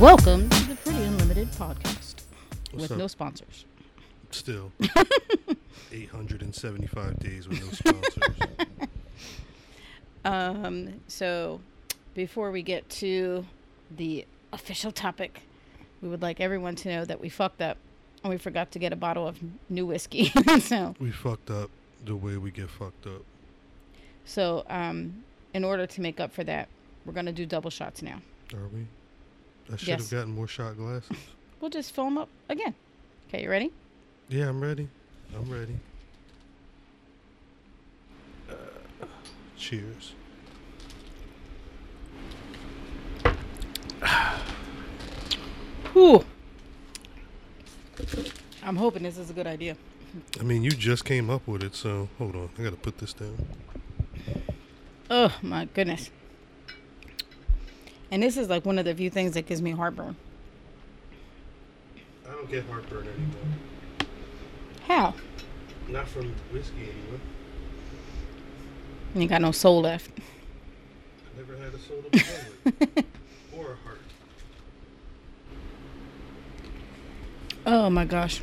Welcome to the Pretty Unlimited podcast with up? no sponsors. Still, 875 days with no sponsors. Um, so, before we get to the official topic, we would like everyone to know that we fucked up and we forgot to get a bottle of new whiskey. so, we fucked up the way we get fucked up. so um, in order to make up for that, we're gonna do double shots now. Are we? I should Yes. have gotten more shot glasses. We'll just fill them up again. Okay, you ready? Yeah, I'm ready. I'm ready. Uh, cheers. Ooh. I'm hoping this is a good idea. I mean, you just came up with it, so hold on. I gotta put this down. Oh my goodness. And this is like one of the few things that gives me heartburn. I don't get heartburn anymore. How? Not from whiskey anymore. You got no soul left. I never had a soul to begin with. or a heart. Oh my gosh.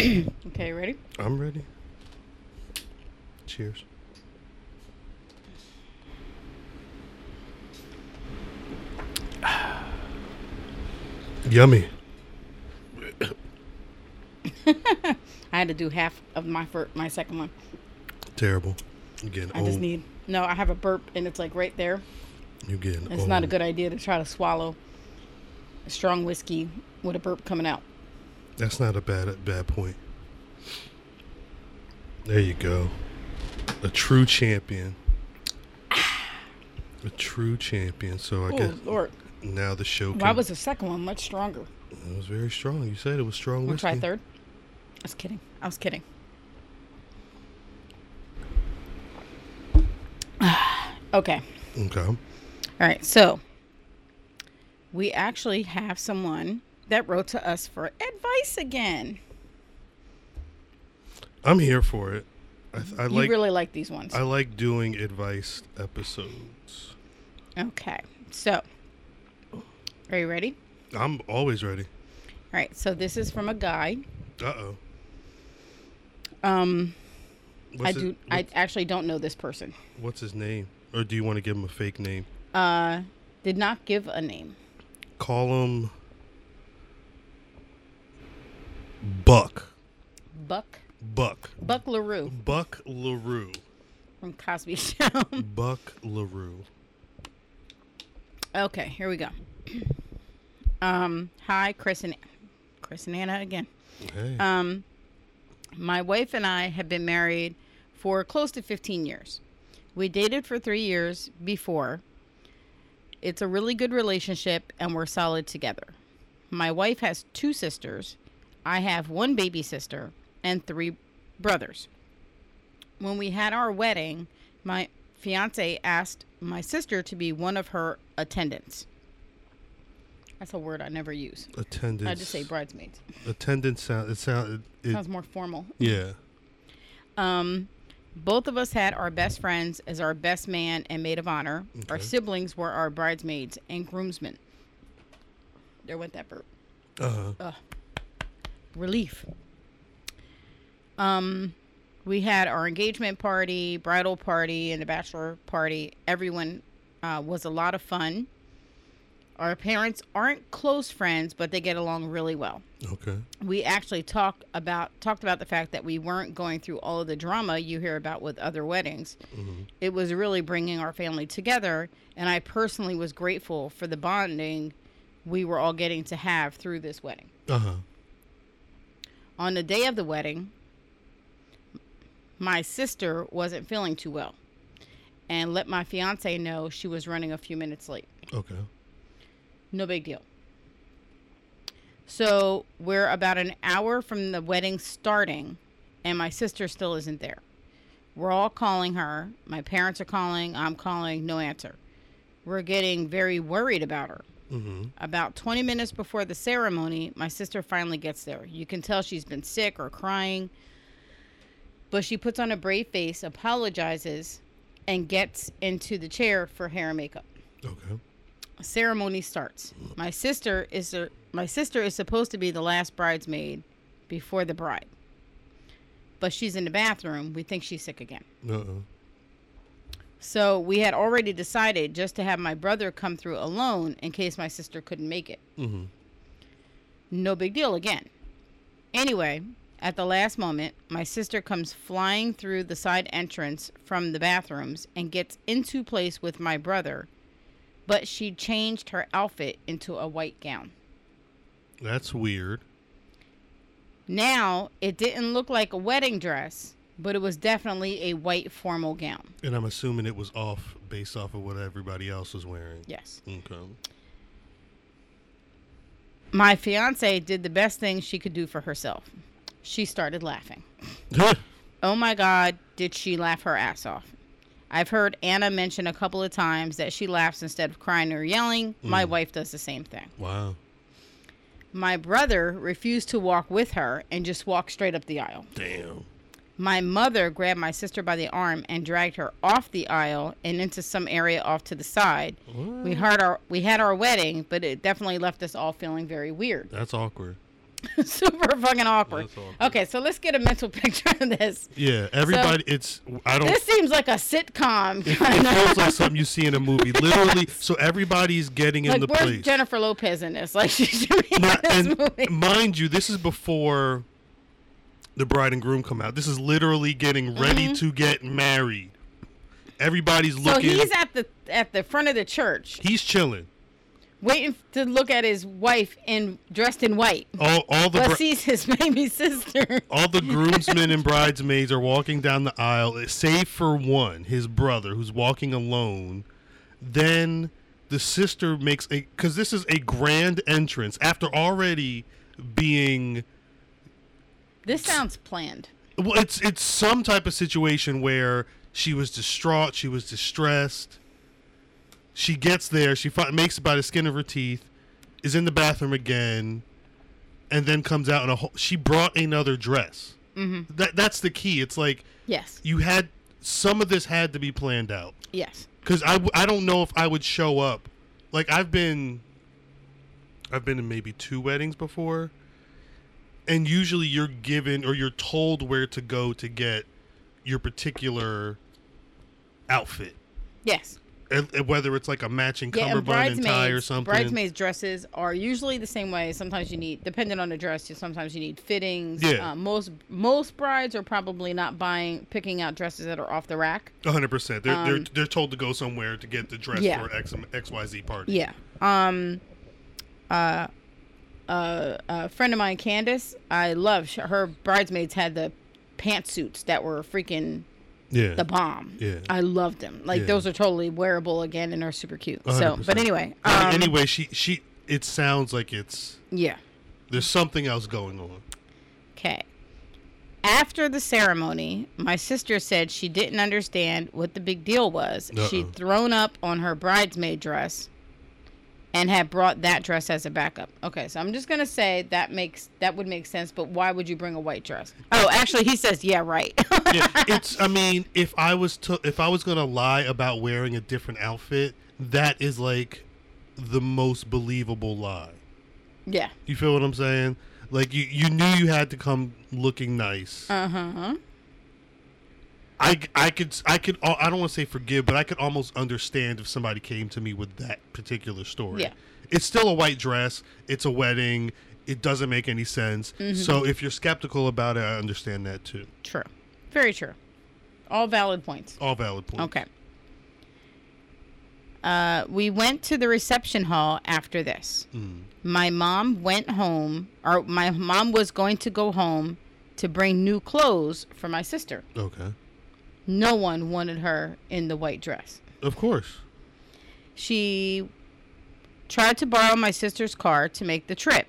okay, ready? I'm ready. Cheers. Yummy. I had to do half of my first, my second one. Terrible. Again, I old. just need no. I have a burp and it's like right there. you getting It's old. not a good idea to try to swallow a strong whiskey with a burp coming out. That's not a bad bad point. There you go. A true champion. A true champion. So I Oh guess Lord! Now the show can. Was the second one much stronger? it was very strong. You said it was strong We'll whiskey. try third. I was kidding. I was kidding. okay. Okay. All right, so we actually have someone that wrote to us for advice again. I'm here for it. I, I you like really like these ones. I like doing advice episodes. okay, so are you ready? I'm always ready. All right, so this is from a guy. Uh oh. Um, I do. I actually don't know this person. what's his name? Or do you want to give him a fake name? Uh, did not give a name. Call him Buck. Buck. Buck. Buck Larue Buck LaRue. from Cosby Show. Buck LaRue. okay, here we go. Um, hi, Chris and Chris and Anna again. Hey. Um, my wife and I have been married for close to 15 years. We dated for three years before. It's a really good relationship and we're solid together. My wife has two sisters. I have one baby sister and three brothers. When we had our wedding, my fiance asked my sister to be one of her attendants. That's a word I never use. attendance. I just say bridesmaids. attendance sound it sound it, it Sounds more formal. yeah. Um, both of us had our best friends as our best man and maid of honor. Our siblings were our bridesmaids and groomsmen. There went that burp. Uh-huh. Relief. Um, we had our engagement party, bridal party, and the bachelor party. Everyone uh, was a lot of fun. Our parents aren't close friends, but they get along really well. Okay. we actually talked about talked about the fact that we weren't going through all of the drama you hear about with other weddings. Mm-hmm. It was really bringing our family together, and I personally was grateful for the bonding we were all getting to have through this wedding. Uh-huh. On the day of the wedding, my sister wasn't feeling too well and let my fiance know she was running a few minutes late. Okay. No big deal. So we're about an hour from the wedding starting, and my sister still isn't there. We're all calling her. My parents are calling. I'm calling. No answer. We're getting very worried about her. Mm-hmm. About 20 minutes before the ceremony, my sister finally gets there. You can tell she's been sick or crying, but she puts on a brave face, apologizes, and gets into the chair for hair and makeup. Okay. Ceremony starts. My sister is a, my sister is supposed to be the last bridesmaid before the bride. But she's in the bathroom. We think she's sick again. Uh-uh. So we had already decided just to have my brother come through alone in case my sister couldn't make it. Mm-hmm. No big deal again. Anyway, at the last moment, my sister comes flying through the side entrance from the bathrooms and gets into place with my brother, but she changed her outfit into a white gown. That's weird. Now, it didn't look like a wedding dress, but it was definitely a white formal gown. And I'm assuming it was off based off of what everybody else was wearing. Yes. Okay. My fiance did the best thing she could do for herself. She started laughing. Oh my God, did she laugh her ass off? I've heard Anna mention a couple of times that she laughs instead of crying or yelling. My mm. wife does the same thing. wow. My brother refused to walk with her and just walked straight up the aisle. Damn. My mother grabbed my sister by the arm and dragged her off the aisle and into some area off to the side. We had our we had our wedding, but it definitely left us all feeling very weird. That's awkward. Super fucking awkward. That's awkward. Okay, so let's get a mental picture of this. Yeah, everybody. it's I don't. This seems like a sitcom It, kind it of. feels like something you see in a movie. Literally, so everybody's getting in Like the where's place. Jennifer Lopez in this? Like she should be in this and movie. mind you, this is before the bride and groom come out. This is literally getting ready to get married. Everybody's Mm-hmm. So looking. he's at the at the front of the church, he's chilling. Waiting to look at his wife in dressed in white, All all the bri- sees his baby sister. all the groomsmen and bridesmaids are walking down the aisle, eh, save for one, his brother, who's walking alone. Then the sister makes a because this is a grand entrance after already being This sounds planned. well it's it's some type of situation where she was distraught she was distressed she gets there she fi- makes it by the skin of her teeth is in the bathroom again and then comes out in a whole she brought another dress mm-hmm. that that's the key it's like Yes. you had some of this had to be planned out Yes. because I, w- I don't know if I would show up. Like I've been, I've been in maybe two weddings before, and usually you're given or you're told where to go to get your particular outfit, Yes. And, and whether it's like a matching Yeah, and cummerbund and tie or bridesmaids, something. bridesmaids dresses are usually the same way. Sometimes you need, depending on the dress, you sometimes you need fittings. Yeah. Uh, most most brides are probably not buying, picking out dresses that are off the rack. One hundred percent. They're they're Um, they're told to go somewhere to get the dress Yeah. for X X Y Z party. Yeah. Um. Uh. Uh. A friend of mine, Candace, I love her bridesmaids had the pantsuits that were freaking yeah. the bomb. Yeah. I loved them. Like Yeah. those are totally wearable again and are super cute. So, 100%. but anyway. Any- Um, anyway, she she it sounds like it's Yeah. there's something else going on. Okay. After the ceremony, my sister said she didn't understand what the big deal was. Uh-oh. She'd thrown up on her bridesmaid dress and had brought that dress as a backup. Okay, so I'm just going to say that makes that would make sense, but why would you bring a white dress? Oh, actually he says, "Yeah, right." yeah, it's. I mean, if I was to, if I was gonna lie about wearing a different outfit, that is like the most believable lie. yeah. You feel what I'm saying? Like you, you knew you had to come looking nice. Uh-huh. I, I could, I could, I don't want to say forgive, but I could almost understand if somebody came to me with that particular story. Yeah. It's still a white dress. It's a wedding. It doesn't make any sense. Mm-hmm. So if you're skeptical about it, I understand that too. True. Very true. All valid points. All valid points. Okay. Uh, we went to the reception hall after this. Mm. My mom went home, or my mom was going to go home to bring new clothes for my sister. Okay. No one wanted her in the white dress. Of course. She tried to borrow my sister's car to make the trip.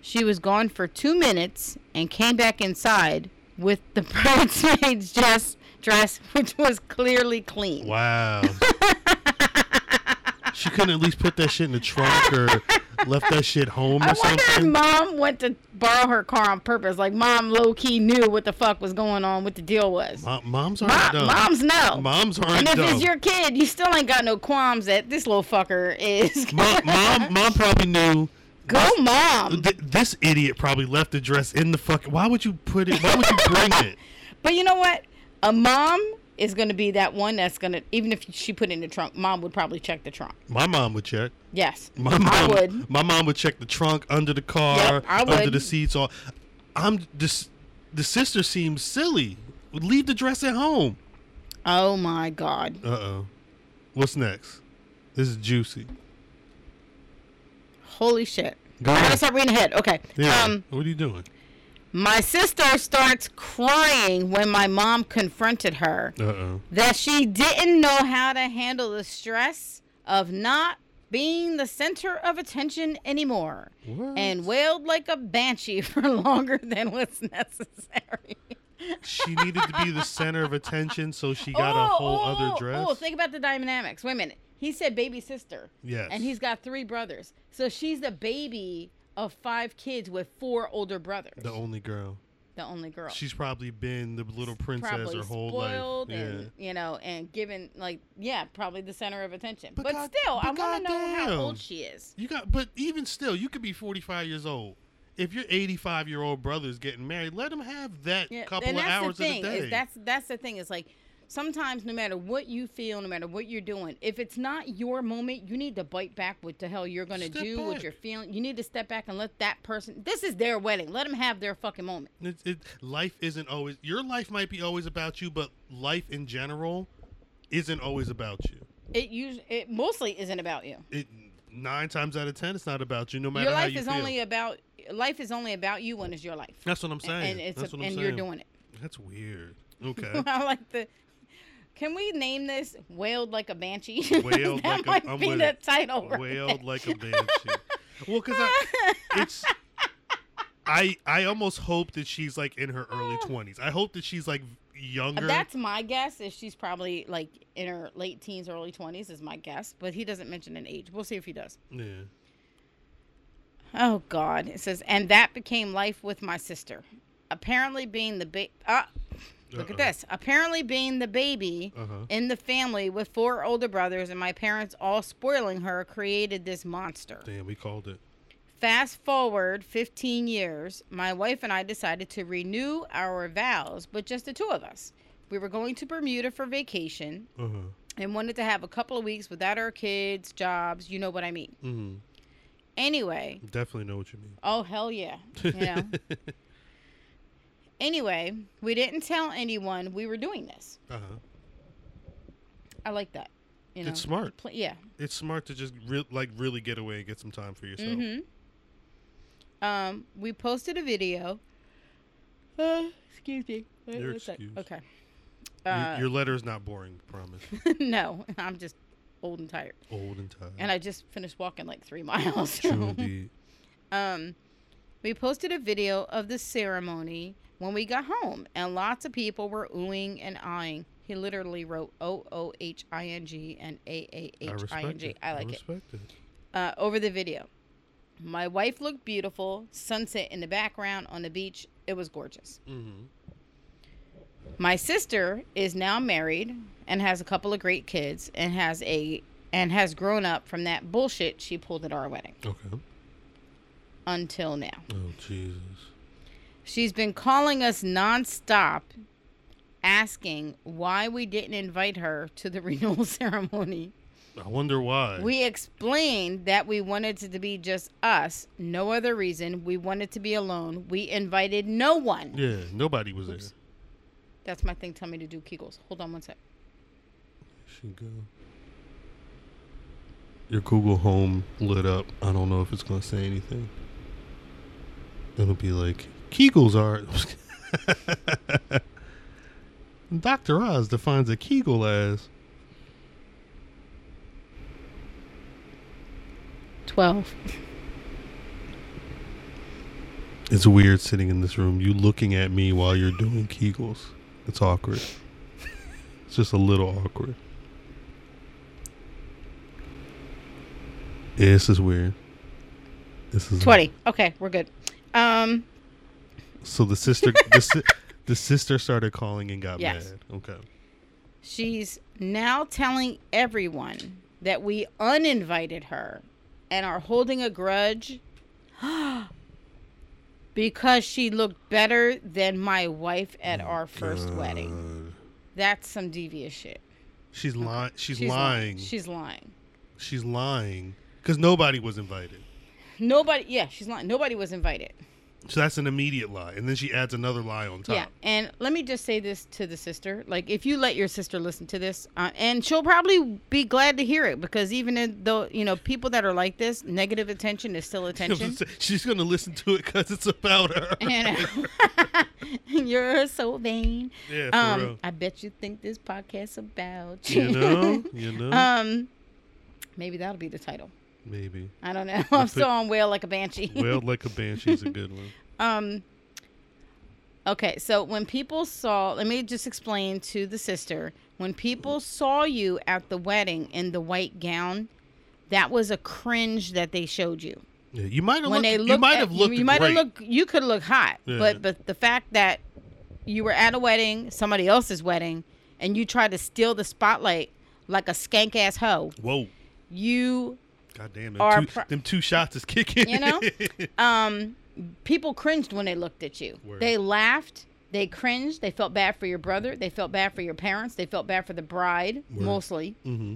She was gone for two minutes and came back inside with the bridesmaid's dress, dress which was clearly clean. Wow. she couldn't at least put that shit in the trunk or left that shit home I or wonder if something. mom went to borrow her car on purpose. Like mom low key knew what the fuck was going on, what the deal was. Mo- moms aren't Mom, dumb. moms know. Moms aren't and if dumb. it's your kid, you still ain't got no qualms that this little fucker is. mom, mom, mom probably knew. Go mom. Th- this idiot probably left the dress in the fuck. Why would you put it? Why would you bring it? But you know what? A mom is going to be that one that's going to, even if she put it in the trunk, mom would probably check the trunk. My mom would check. Yes. My mom I would. My mom would check the trunk under the car, Yep, under the seats. All. I'm this. The sister seems silly. Leave the dress at home. Oh my God. Uh oh. What's next? This is juicy. Holy shit. Go I gotta ahead. start reading ahead. Okay. Yeah. Um, what are you doing? My sister starts crying when my mom confronted her Uh oh. that she didn't know how to handle the stress of not being the center of attention anymore What? and wailed like a banshee for longer than was necessary. she needed to be the center of attention, so she got a whole other dress. Oh, think about the dynamics. Wait a minute. He said baby sister. Yes. And he's got three brothers. So she's the baby of five kids with four older brothers. the only girl. The only girl. She's probably been the little princess probably her whole spoiled life. and you know and given like yeah probably the center of attention But but, God- still i want to know how old she is You got, but even still, you could be 45 years old. If your 85 year old brother is getting married, let him have that yeah, couple of hours the thing of the day. is that's that's the thing is like sometimes no matter what you feel no matter what you're doing if it's not your moment you need to bite back what the hell you're gonna Step do what back. you're feeling you need to step back and let that person this is their wedding let them have their fucking moment It, it, life isn't always your life might be always about you, but life in general isn't always about you. it usually it mostly isn't about you It nine times out of ten, it's not about you, no matter your how life you is feel. only about life is only about you when it's your life That's what I'm saying. and it's That's a- what I'm and saying. you're doing it That's weird. Okay. I like the. Can we name this "Wailed Like a Banshee"? Wailed that like might I'm be the it. title. Wailed like a banshee. Well, because I, it's. I I almost hope that she's like in her early twenties. I hope that she's like younger. That's my guess. Is she's probably like in her late teens, early twenties, is my guess. But he doesn't mention an age. We'll see if he does. yeah. Oh God! It says, and that became life with my sister. Apparently, being the ba- ah, look Uh-oh. at this. Apparently, being the baby Uh-huh. in the family with four older brothers and my parents all spoiling her created this monster. Damn, we called it. Fast forward 15 years, my wife and I decided to renew our vows, but just the two of us. We were going to Bermuda for vacation Uh huh. and wanted to have a couple of weeks without our kids, jobs, you know what I mean. Mm-hmm. Anyway, Definitely know what you mean. oh hell yeah. You know. anyway, we didn't tell anyone we were doing this. uh huh. I like that. You know. It's smart. Pl- yeah. It's smart to just re- like really get away and get some time for yourself. Mhm. Um, we posted a video. Uh, excuse me. Wait, You're what's that? excused. Okay. Your- Uh, your, letter is not boring. Promise. no, I'm just old and tired, Old and tired. and I just finished walking like three miles. True indeed. um, we posted a video of the ceremony when we got home, and lots of people were oohing and eyeing. He literally wrote O O H I N G and A A I H I respect it. I like it. it. uh, over the video. My wife looked beautiful. Sunset in the background on the beach. It was gorgeous. Mm-hmm. My sister is now married and has a couple of great kids and has a and has grown up from that bullshit she pulled at our wedding Okay. until now. Oh Jesus. She's been calling us nonstop asking why we didn't invite her to the renewal ceremony. I wonder why. We explained that we wanted it to be just us, no other reason. We wanted to be alone. We invited no one. yeah, nobody was Oops. there. That's my thing. Tell me to do Kegels. Hold on one sec. She go. Your Google Home lit up. I don't know if it's gonna say anything. It'll be like Kegels are. Dr. Oz defines a Kegel as 12. It's weird sitting in this room. You looking at me while you're doing Kegels. It's awkward. It's just a little awkward. Yeah, this is weird. This is 20. Okay, we're good. Um, So the sister, the, si- the sister started calling and got Yes. mad. Okay. she's now telling everyone that we uninvited her and are holding a grudge because she looked better than my wife at oh our first wedding. That's some devious shit. She's lying. She's, She's lying. She's lying. She's lying because nobody was invited. Nobody, yeah, she's lying. Nobody was invited. So that's an immediate lie, and then she adds another lie on top. Yeah, and let me just say this to the sister: like, if you let your sister listen to this, uh, and she'll probably be glad to hear it because even though you know people that are like this, negative attention is still attention. She's gonna listen to it because it's about her. and you're so vain. yeah, for Um, real. I bet you think this podcast's about You know, you know, um, maybe that'll be the title. Maybe. I don't know. I'm still on wail like a banshee. Wailed like a Banshee is a good one. Um. Okay, so when people saw, let me just explain to the sister. When people saw you at the wedding in the white gown, that was a cringe that they showed you. Yeah, you might have When looked. they you looked, might have looked You, you might have looked. You could look hot, Yeah. but but the fact that you were at a wedding, somebody else's wedding, and you tried to steal the spotlight like a skank ass hoe, Whoa. you God damn Two, pro- them two shots is kicking. You know? um, people cringed when they looked at you. Word. They laughed. They cringed. They felt bad for your brother. They felt bad for your parents. They felt bad for the bride, Word. mostly. hmm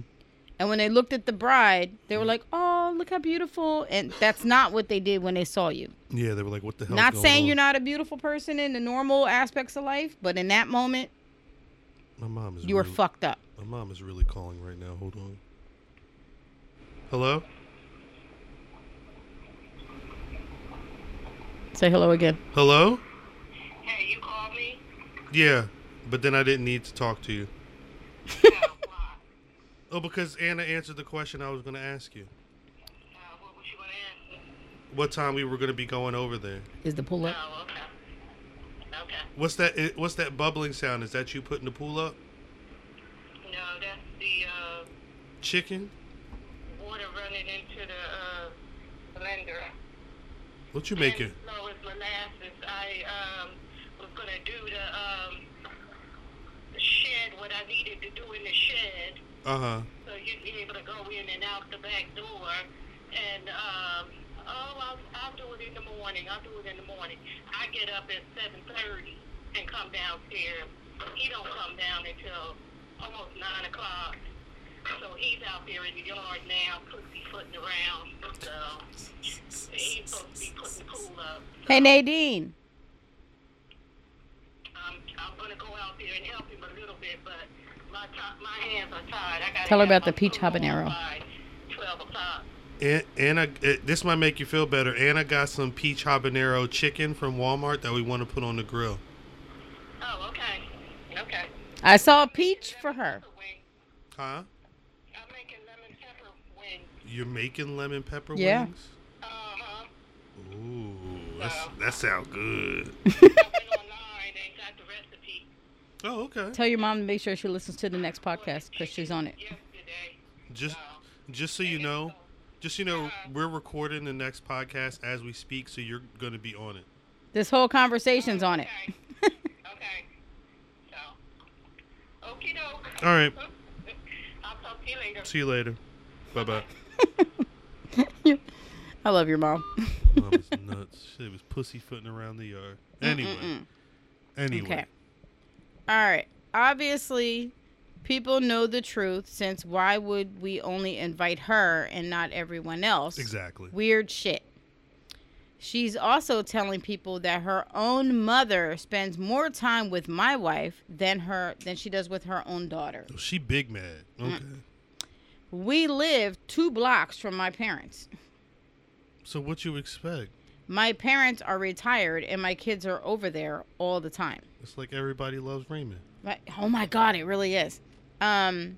And when they looked at the bride, they were like, "Oh, look how beautiful!" And that's not what they did when they saw you. Yeah, they were like, "What the hell?" not saying on? you're not a beautiful person in the normal aspects of life, but in that moment, My mom is. you were fucked up. My mom is really calling right now. Hold on. Hello. Say hello again. Hello. Hey, you called me? Yeah, but then I didn't need to talk to you. No. Oh, because Anna answered the question I was going to ask you. Uh, what was you going to ask? What time we were going to be going over there? Is the pull up? Oh, okay. Okay. What's that? What's that bubbling sound? Is that you putting the pool up? No, that's the uh, Chicken? Running into the uh, blender. What you making? And, no, it's molasses. I um, was going to do the um, shed, what I needed to do in the shed. Uh huh. so you'd be able to go in and out the back door. And um, oh, I'll, I'll do it in the morning. I'll do it in the morning. I get up at seven thirty and come downstairs. He don't come down until almost nine o'clock. So he's out there in the yard now, pussyfooting around. So he's supposed to be putting the pool up. Hey Nadine. Um, I'm gonna go out there and help him a little bit, but my ti my hands are tied. I gotta Tell her about the peach habanero. by Twelve o'clock. Anna, eh, this might make you feel better. Anna got some peach habanero chicken from Walmart that we want to put on the grill. Oh, okay. Okay. I saw a peach for her. Huh? I'm making lemon pepper wings. You're making lemon pepper Yeah. wings? Uh-huh. Ooh, that's, that sounds good. I went online and got the recipe Oh, okay. Tell your mom to make sure she listens to the next podcast because she's on it. Just, just so you know, just so you know, we're recording the next podcast as we speak, so you're gonna be on it. This whole conversation's on it. Okay. okay. So, okie doke. All right. I'll talk to you later. See you later. Bye bye. I love your mom. Mom is nuts. She was pussyfooting around the yard. Anyway. Mm-mm-mm. Anyway. Okay. All right. Obviously, people know the truth since why would we only invite her and not everyone else? Exactly. Weird shit. She's also telling people that her own mother spends more time with my wife than her than she does with her own daughter. Oh, she big mad. Mm. We live 2 blocks from my parents. So what you expect? My parents are retired and my kids are over there all the time. It's like everybody loves Raymond. Right. Oh my god, it really is. Um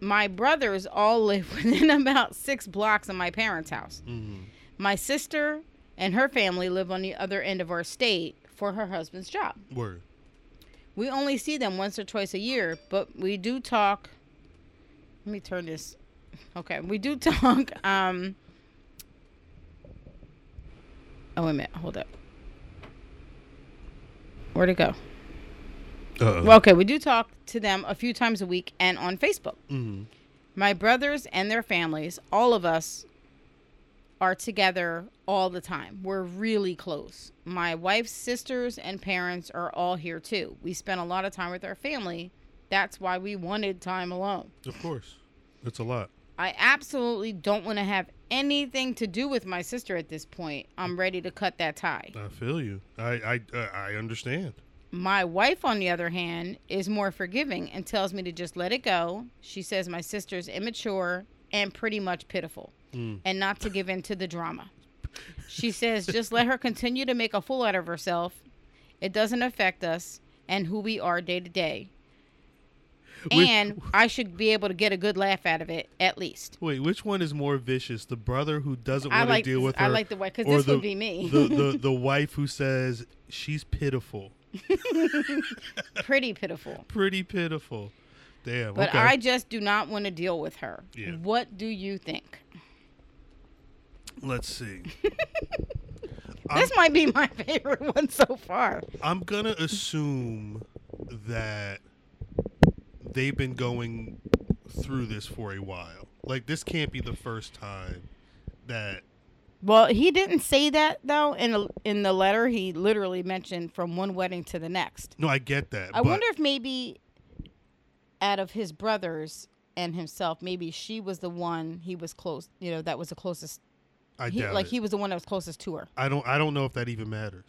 my brothers all live within about 6 blocks of my parents' house. Mm-hmm. My sister and her family live on the other end of our state for her husband's job. Word. We only see them once or twice a year, but we do talk. Let me turn this. Okay, we do talk um Oh wait a minute, hold up. Where'd it go? Uh-oh. Well, okay, we do talk to them a few times a week and on Facebook. Mhm. My brothers and their families, all of us are together all the time. We're really close. My wife's sisters and parents are all here too. We spend a lot of time with our family. That's why we wanted time alone. Of course, it's a lot. I absolutely don't want to have anything to do with my sister at this point. I'm ready to cut that tie. I feel you. I I uh, I understand. My wife, on the other hand, is more forgiving and tells me to just let it go. She says my sister's immature and pretty much pitiful Mm. and not to give in to the drama. She says just let her continue to make a fool out of herself. It doesn't affect us and who we are day to day. And I should be able to get a good laugh out of it at least. Wait, which one is more vicious? The brother who doesn't want to like deal with her, I like the way because this the, would be me. the, the the wife who says she's pitiful, Pretty pitiful. pretty pitiful. Damn. But okay. I just do not want to deal with her. Yeah. What do you think? Let's see. This might be my favorite one so far. I'm gonna assume that they've been going through this for a while. Like this can't be the first time that Well, he didn't say that though in the, in the letter. He literally mentioned from one wedding to the next. No, I get that. I wonder if maybe out of his brothers and himself, maybe she was the one he was close. You know, that was the closest. I He, doubt like it. he was the one that was closest to her. I don't. I don't know if that even matters.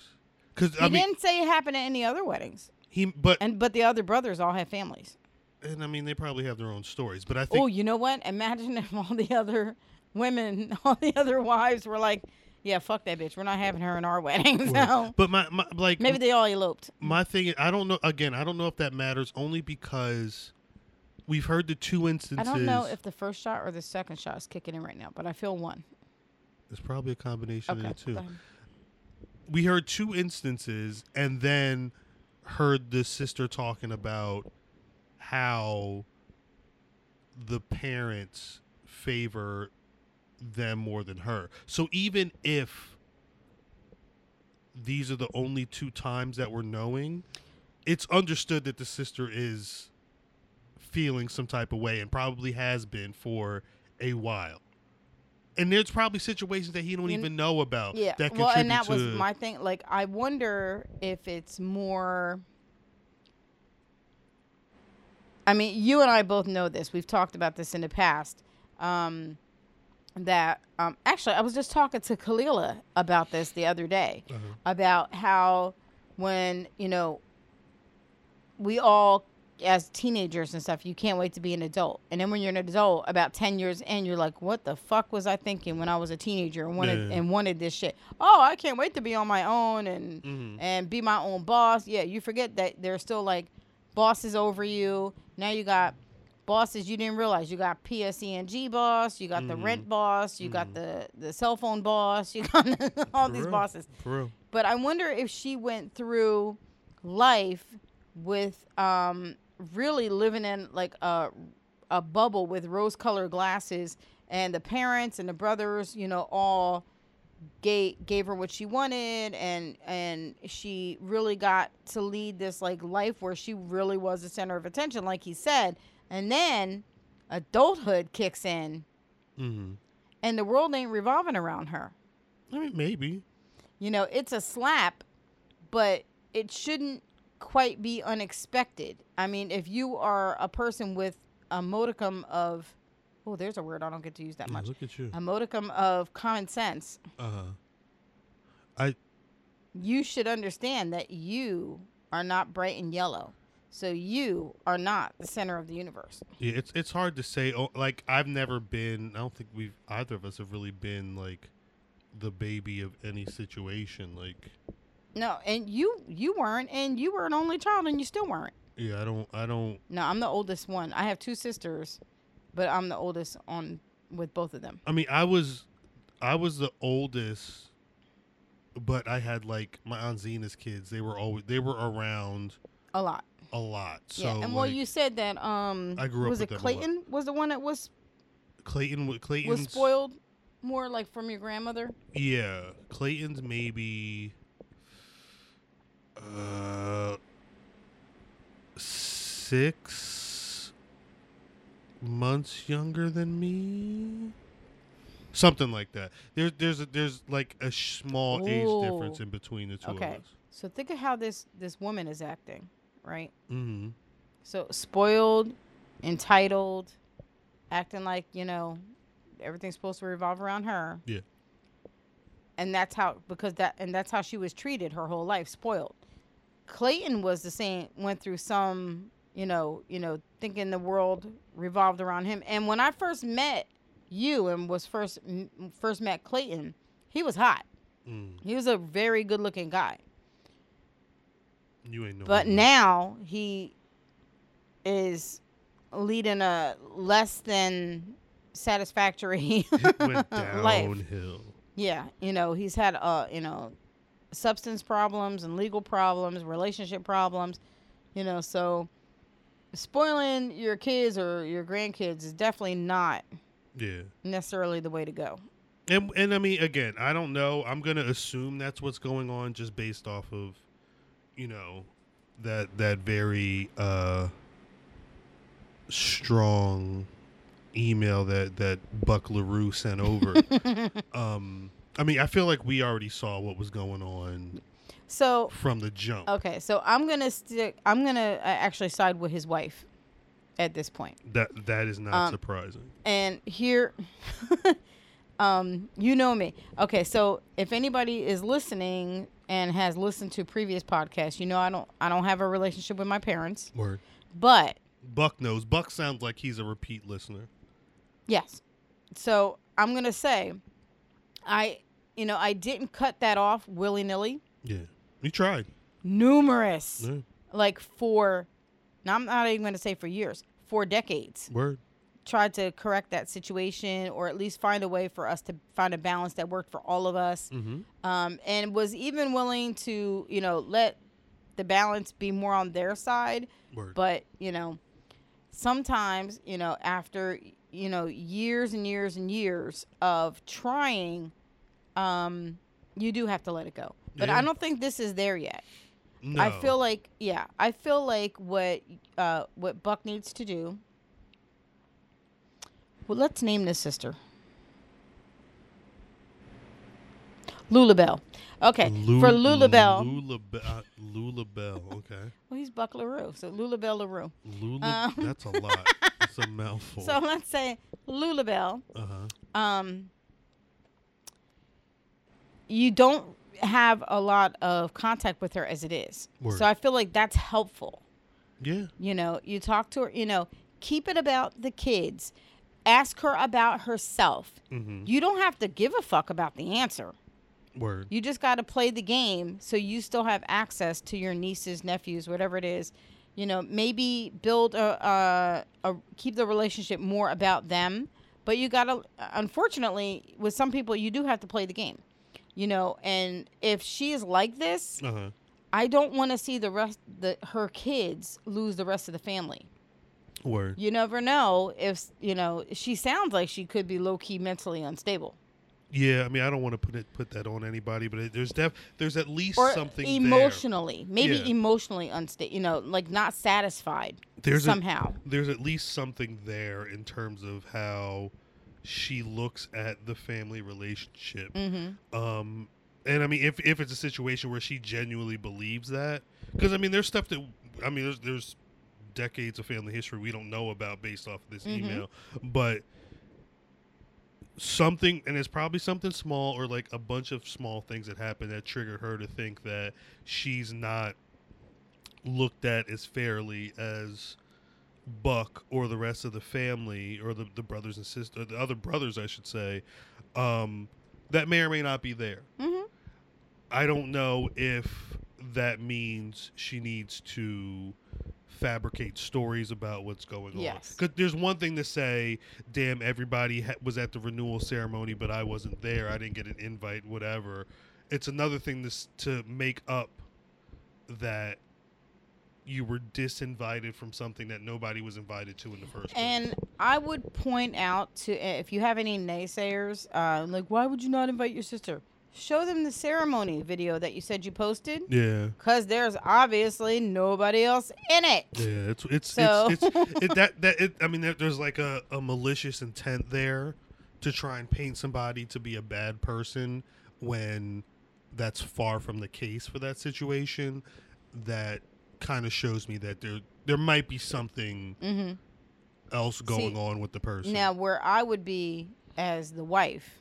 Because He I mean, didn't say it happened at any other weddings, he. But and but the other brothers all have families. And I mean, they probably have their own stories. But I oh, think. Oh, you know what? Imagine if all the other women, all the other wives were like, "Yeah, fuck that bitch. We're not having her in our wedding." So But my, my like maybe they all eloped. my thing. I don't know. Again, I don't know if that matters. Only because we've heard the two instances. I don't know if the first shot or the second shot is kicking in right now, but I feel one. it's probably a combination Okay. of the two. we heard two instances and then heard the sister talking about how the parents favor them more than her. So even if these are the only two times that we're knowing, it's understood that the sister is feeling some type of way and probably has been for a while. And there's probably situations that he don't even know about Yeah. that well, and that was my thing. Like, I wonder if it's more. I mean, you and I both know this. We've talked about this in the past. Um, that um, actually, I was just talking to Kalila about this the other day Uh-huh. about how when you know we all as teenagers and stuff you can't wait to be an adult and then when you're an adult about 10 years in you're like what the fuck was i thinking when i was a teenager and wanted Yeah. and wanted this shit oh i can't wait to be on my own and Mhm. and be my own boss yeah you forget that there's still like bosses over you now you got bosses you didn't realize you got PSE&G boss you got the Mhm. rent boss you got Mhm. the the cell phone boss you got all For these real. bosses For real. but I wonder if she went through life with um, really living in like a a bubble with rose colored glasses, and the parents and the brothers, you know, all gave gave her what she wanted, and and she really got to lead this like life where she really was the center of attention, like he said, and then adulthood kicks in, mm-hmm. and the world ain't revolving around her. I mean, maybe. You know, it's a slap, but it shouldn't quite be unexpected. I mean, if you are a person with a modicum of, oh, there's a word I don't get to use that Yeah, much, look at you. a modicum of common sense, Uh huh. I you should understand that you are not bright and yellow. So you are not the center of the universe. yeah, it's it's hard to say. Oh, like I've never been. I don't think we've either of us have really been like the baby of any situation. Like, No, and you you weren't, and you were an only child, and you still weren't. yeah, I don't. I don't. No, I'm the oldest one. I have two sisters, but I'm the oldest on with both of them. I mean, I was, I was the oldest, but I had like my aunt Zena's kids. They were always they were around A lot. a lot. So yeah, and well, you said that um, I grew up was with it them a lot. Clayton was the one that was Clayton. Clayton's was spoiled. more like from your grandmother? Yeah, Clayton's maybe uh six months younger than me. Something like that. There's there's a, there's like a small age difference in between the two Okay. of us. So think of how this this woman is acting, right? Mm-hmm. So spoiled, entitled, acting like, you know, everything's supposed to revolve around her. Yeah. And that's how because that and that's how she was treated her whole life, spoiled. Clayton was the same went through some, you know, you know, thinking the world revolved around him. And when I first met you and was first first met Clayton, he was hot. Mm. He was a very good-looking guy. You ain't know. But now he is leading a less than satisfactory life. Yeah, you know, he's had uh, you know, substance problems and legal problems, relationship problems, you know, so spoiling your kids or your grandkids is definitely not Yeah. necessarily the way to go. And and I mean again, I don't know. I'm gonna assume that's what's going on just based off of, you know, that that very uh strong email that that Buck Larue sent over. um I mean, I feel like we already saw what was going on So, from the jump. okay, so I'm going to stick I'm to uh, actually side with his wife at this point. That that is not Um, surprising. and here um you know me okay so if anybody is listening and has listened to previous podcasts you know i don't i don't have a relationship with my parents Word. but Buck knows. Buck sounds like he's a repeat listener. yes so i'm gonna say i you know i didn't cut that off willy-nilly Yeah. You tried. numerous Yeah. like for now i'm not even gonna say for years for decades Word. tried to correct that situation or at least find a way for us to find a balance that worked for all of us Mm-hmm. um, and was even willing to you know let the balance be more on their side Word. but you know sometimes you know after you know years and years and years of trying um you do have to let it go but Yeah. i don't think this is there yet no. i feel like yeah i feel like what uh what buck needs to do well let's name this sister lulabelle okay for Lu- lulabelle Lulabelle. uh, Lulabelle. Okay. well he's buck larue so lulabelle larue Lula. Um, that's a lot. It's a mouthful. so let's say lulabelle uh huh. um you don't have a lot of contact with her as it is Word. so i feel like that's helpful Yeah. you know you talk to her you know keep it about the kids ask her about herself Mm-hmm. you don't have to give a fuck about the answer Word. you just got to play the game so you still have access to your nieces nephews whatever it is you know maybe build a, a, a keep the relationship more about them but you got to unfortunately with some people you do have to play the game you know and if she is like this Uh huh. i don't want to see the rest the her kids lose the rest of the family Word. you never know if you know she sounds like she could be low-key mentally unstable Yeah. I mean, I don't want to put it put that on anybody, but it, there's def there's at least or something there. emotionally maybe Yeah. emotionally unstable you know like not satisfied There's a- somehow There's at least something there in terms of how she looks at the family relationship. mm-hmm. Um, and I mean, if if it's a situation where she genuinely believes that, because I mean, there's stuff that I mean, there's there's decades of family history we don't know about based off of this Mhm. email, but something, and it's probably something small or like a bunch of small things that happen that trigger her to think that she's not looked at as fairly as Buck or the rest of the family or the, the brothers and sisters, the other brothers, I should say, um, that may or may not be there. Mm-hmm. I don't know if that means she needs to fabricate stories about what's going on. Yes. Because there's one thing to say, damn, everybody ha- was at the renewal ceremony, but I wasn't there. I didn't get an invite, whatever. It's another thing to, to make up that you were disinvited from something that nobody was invited to in the first place. And I would point out to if you have any naysayers, uh, like why would you not invite your sister? Show them the ceremony video that you said you posted, yeah. because there's obviously nobody else in it. Yeah, it's it's So- it's, it's it, that that it, I mean, there, there's like a, a malicious intent there to try and paint somebody to be a bad person when that's far from the case for that situation. That kind of shows me that there there might be something hmm else going See, on with the person. Now, where I would be as the wife,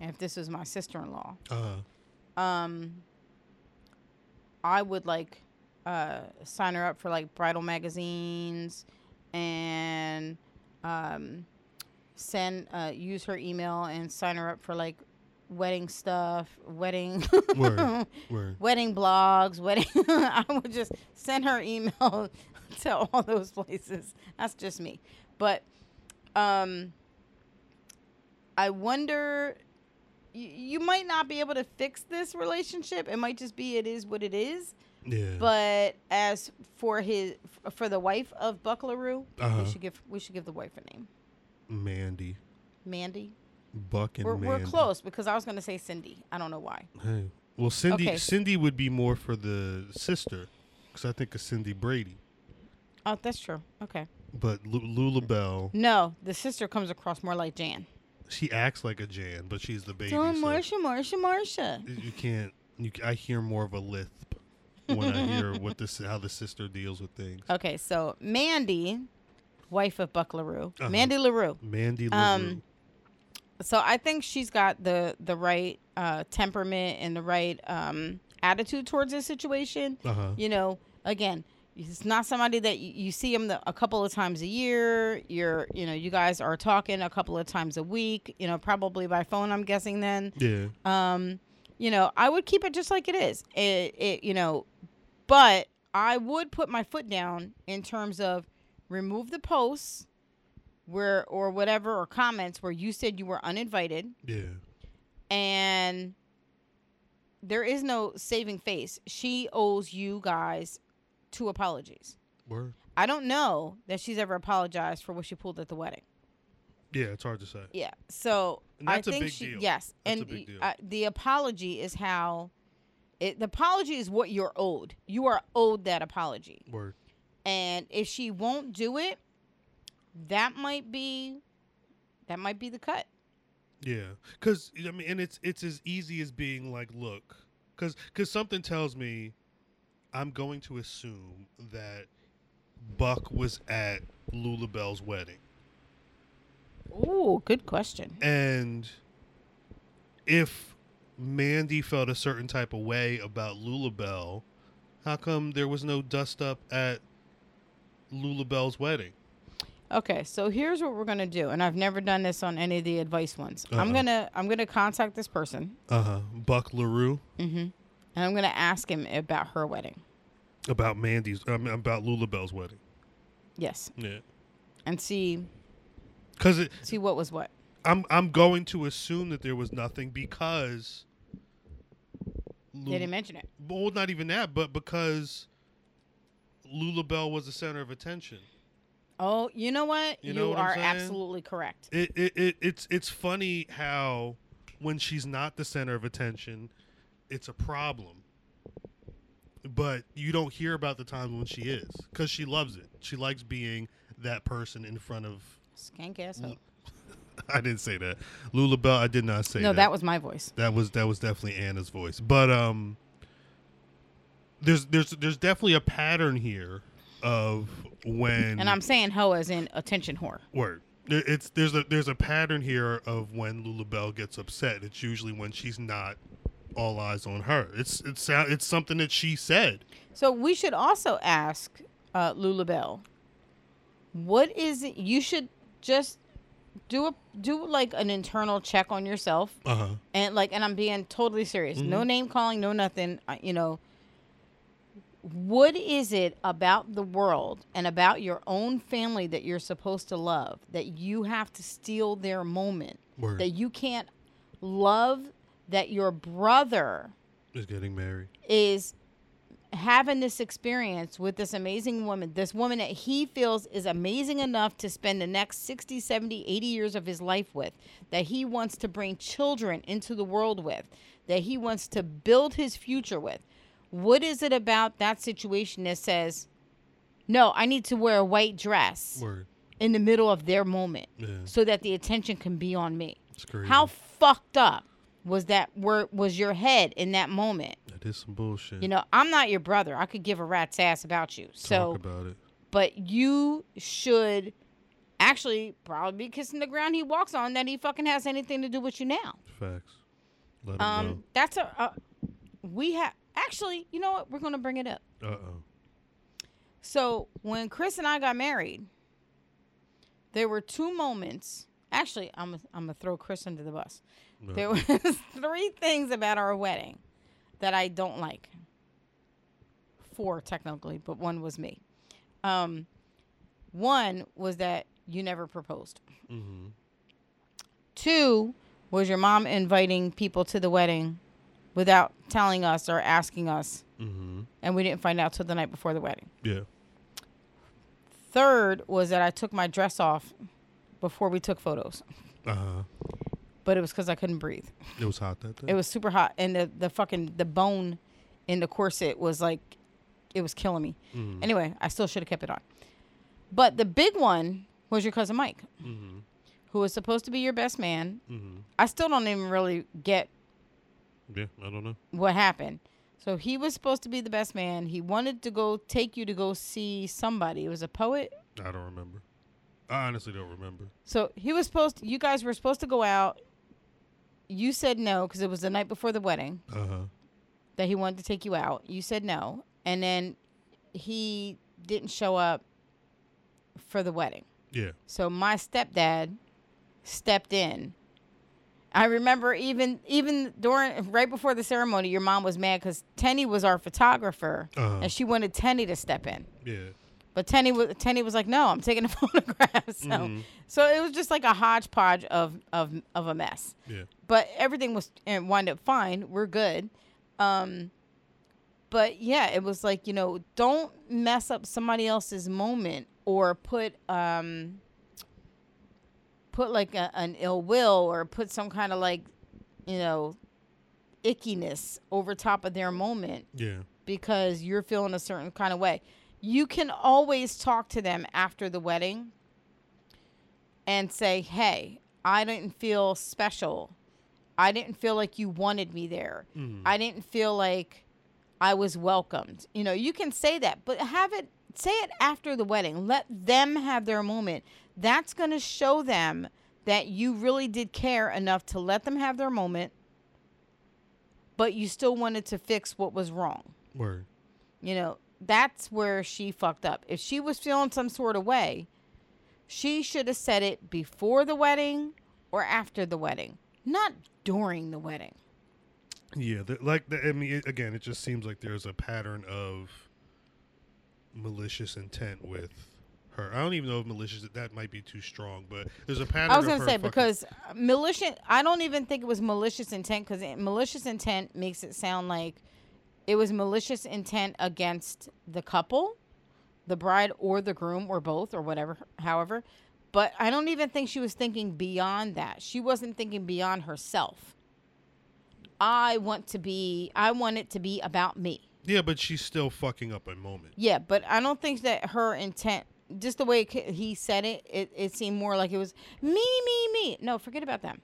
if this was my sister-in-law, uh, um, I would like uh, sign her up for like bridal magazines and um, send uh, use her email and sign her up for like wedding stuff, wedding Word, word. wedding blogs, wedding. I would just send her email to all those places. That's just me, but um, I wonder. You, you might not be able to fix this relationship. It might just be it is what it is. yeah, But as for his for the wife of Buck LaRue, Uh-huh. we should give we should give the wife a name. Mandy, Mandy. Buck and We're, we're close because I was gonna say Cindy. I don't know why. Hey. Well, Cindy Okay, Cindy would be more for the sister because I think of Cindy Brady. Oh, that's true. Okay. But Lu- Lula Bell, No, the sister comes across more like Jan. she acts like a Jan, but she's the baby. Oh, so Marsha, Marsha, Marsha. you can't. You, I hear more of a lisp when I hear what this how the sister deals with things. Okay, so Mandy, wife of Buck LaRue, Uh-huh. Mandy LaRue. Mandy Um, LaRue. So I think she's got the the right uh, temperament and the right um, attitude towards this situation. Uh huh. You know, again, it's not somebody that you, you see him the, a couple of times a year. You're, you know, you guys are talking a couple of times a week. You know, probably by phone. I'm guessing then. Yeah. Um, you know, I would keep it just like it is. It, it, you know, but I would put my foot down in terms of remove the posts where or whatever or comments where you said you were uninvited Yeah. and there is no saving face. She owes you guys two apologies. Word. I don't know that she's ever apologized for what she pulled at the wedding. Yeah, it's hard to say. Yeah. So I think big she deal. yes, That's and. Uh, the apology is how it, the apology is what you're owed. You are owed that apology. Word. And if she won't do it, that might be that might be the cut. Yeah, because I mean, and it's it's as easy as being like, look, because because something tells me, I'm going to assume that Buck was at Lula Bell's wedding, Oh, good question. and if Mandy felt a certain type of way about Lula Bell, how come there was no dust up at Lula Bell's wedding? Okay, so here's what we're gonna do, and I've never done this on any of the advice ones. I'm Uh-uh. gonna I'm gonna contact this person, Uh huh. Buck LaRue mm-hmm, and I'm gonna ask him about her wedding. about Mandy's, I mean, about Lula Bell's wedding. Yes, Yeah, and see because it. see what was what. I'm I'm going to assume that there was nothing because They didn't mention it. well, not even that, but because Lula Bell was the center of attention. Oh, you know what? You know what are absolutely correct. It, it, it it's it's funny how when she's not the center of attention, it's a problem. But you don't hear about the times when she is because she loves it. She likes being that person in front of. Skank. I didn't say that. Lula Bell. I did not say that. No, that. that was my voice. That was that was definitely Anna's voice. But um there's there's there's definitely a pattern here of when And I'm saying hoe as in attention whore. word. It's there's a there's a pattern here of when Lula Bell gets upset. It's usually when she's not all eyes on her. It's it's it's something that she said. So we should also ask uh, Lula Bell, what is it? You should just do a do like an internal check on yourself, Uh huh. and like, and I'm being totally serious. No name calling, no nothing. You know, what is it about the world and about your own family that you're supposed to love that you have to steal their moment? Word That you can't love that your brother is getting married. is having this experience with this amazing woman, this woman that he feels is amazing enough to spend the next 60, 70, 80 years of his life with, that he wants to bring children into the world with, that he wants to build his future with. What is it about that situation that says, no, I need to wear a white dress Word. in the middle of their moment Yeah. so that the attention can be on me? How fucked up was that were was your head in that moment? That is some bullshit. You know, I'm not your brother. I could give a rat's ass about you. Talk So, about it. but you should actually probably be kissing the ground he walks on that he fucking has anything to do with you now. Facts. Let him Um, that's a, uh we have actually, you know what? We're going to bring it up. Uh oh. So, when Chris and I got married, there were two moments. Actually, I'm gonna- I'm going to throw Chris under the bus. There was three things about our wedding that I don't like. Four technically, but one was me. Um, one was that you never proposed. Mm-hmm. Two was your mom inviting people to the wedding without telling us or asking us, Mm-hmm. and we didn't find out till the night before the wedding. Yeah. Third was that I took my dress off before we took photos, Uh huh. but it was because I couldn't breathe. It was hot that day. It was super hot, and the the fucking the bone in the corset was like, it was killing me. Mhm. Anyway, I still should have kept it on. But the big one was your cousin Mike, Mm-hmm. who was supposed to be your best man. Mm-hmm. I still don't even really get Yeah. I don't know. what happened. So he was supposed to be the best man. He wanted to go take you to go see somebody. It was a poet. I don't remember. I honestly don't remember. So he was supposed. To, you guys were supposed to go out. You said no because it was the night before the wedding Uh huh. that he wanted to take you out. You said no, and then he didn't show up for the wedding. Yeah. So my stepdad stepped in. I remember even even during right before the ceremony, your mom was mad because Tenny was our photographer, Uh-huh. and she wanted Tenny to step in. Yeah. But Tenny was Tenny was like, "No, I'm taking a photograph." So, Mhm. so it was just like a hodgepodge of of of a mess. Yeah. But everything was and wound up fine. We're good. Um, but yeah, it was like you know, don't mess up somebody else's moment or put um put like a, an ill will or put some kind of like you know ickiness over top of their moment Yeah. because you're feeling a certain kind of way. You can always talk to them after the wedding and say, "Hey, I didn't feel special. I didn't feel like you wanted me there. Mhm. I didn't feel like I was welcomed." You know, you can say that, but have it say it after the wedding. Let them have their moment. That's going to show them that you really did care enough to let them have their moment, but you still wanted to fix what was wrong. Word. You know, that's where she fucked up. If she was feeling some sort of way, she should have said it before the wedding or after the wedding, not during the wedding. Yeah. The, like the, I mean, it, again, it just seems like there's a pattern of malicious intent with her. I don't even know if malicious that might be too strong, but there's a pattern. I was going to say because malicious, I don't even think it was malicious intent because malicious intent makes it sound like it was malicious intent against the couple, the bride or the groom or both or whatever, however. But I don't even think she was thinking beyond that. She wasn't thinking beyond herself. I want to be, I want it to be about me. Yeah, but she's still fucking up a moment. Yeah, but I don't think that her intent, just the way he said it, it, it seemed more like it was me, me, me. No, forget about them.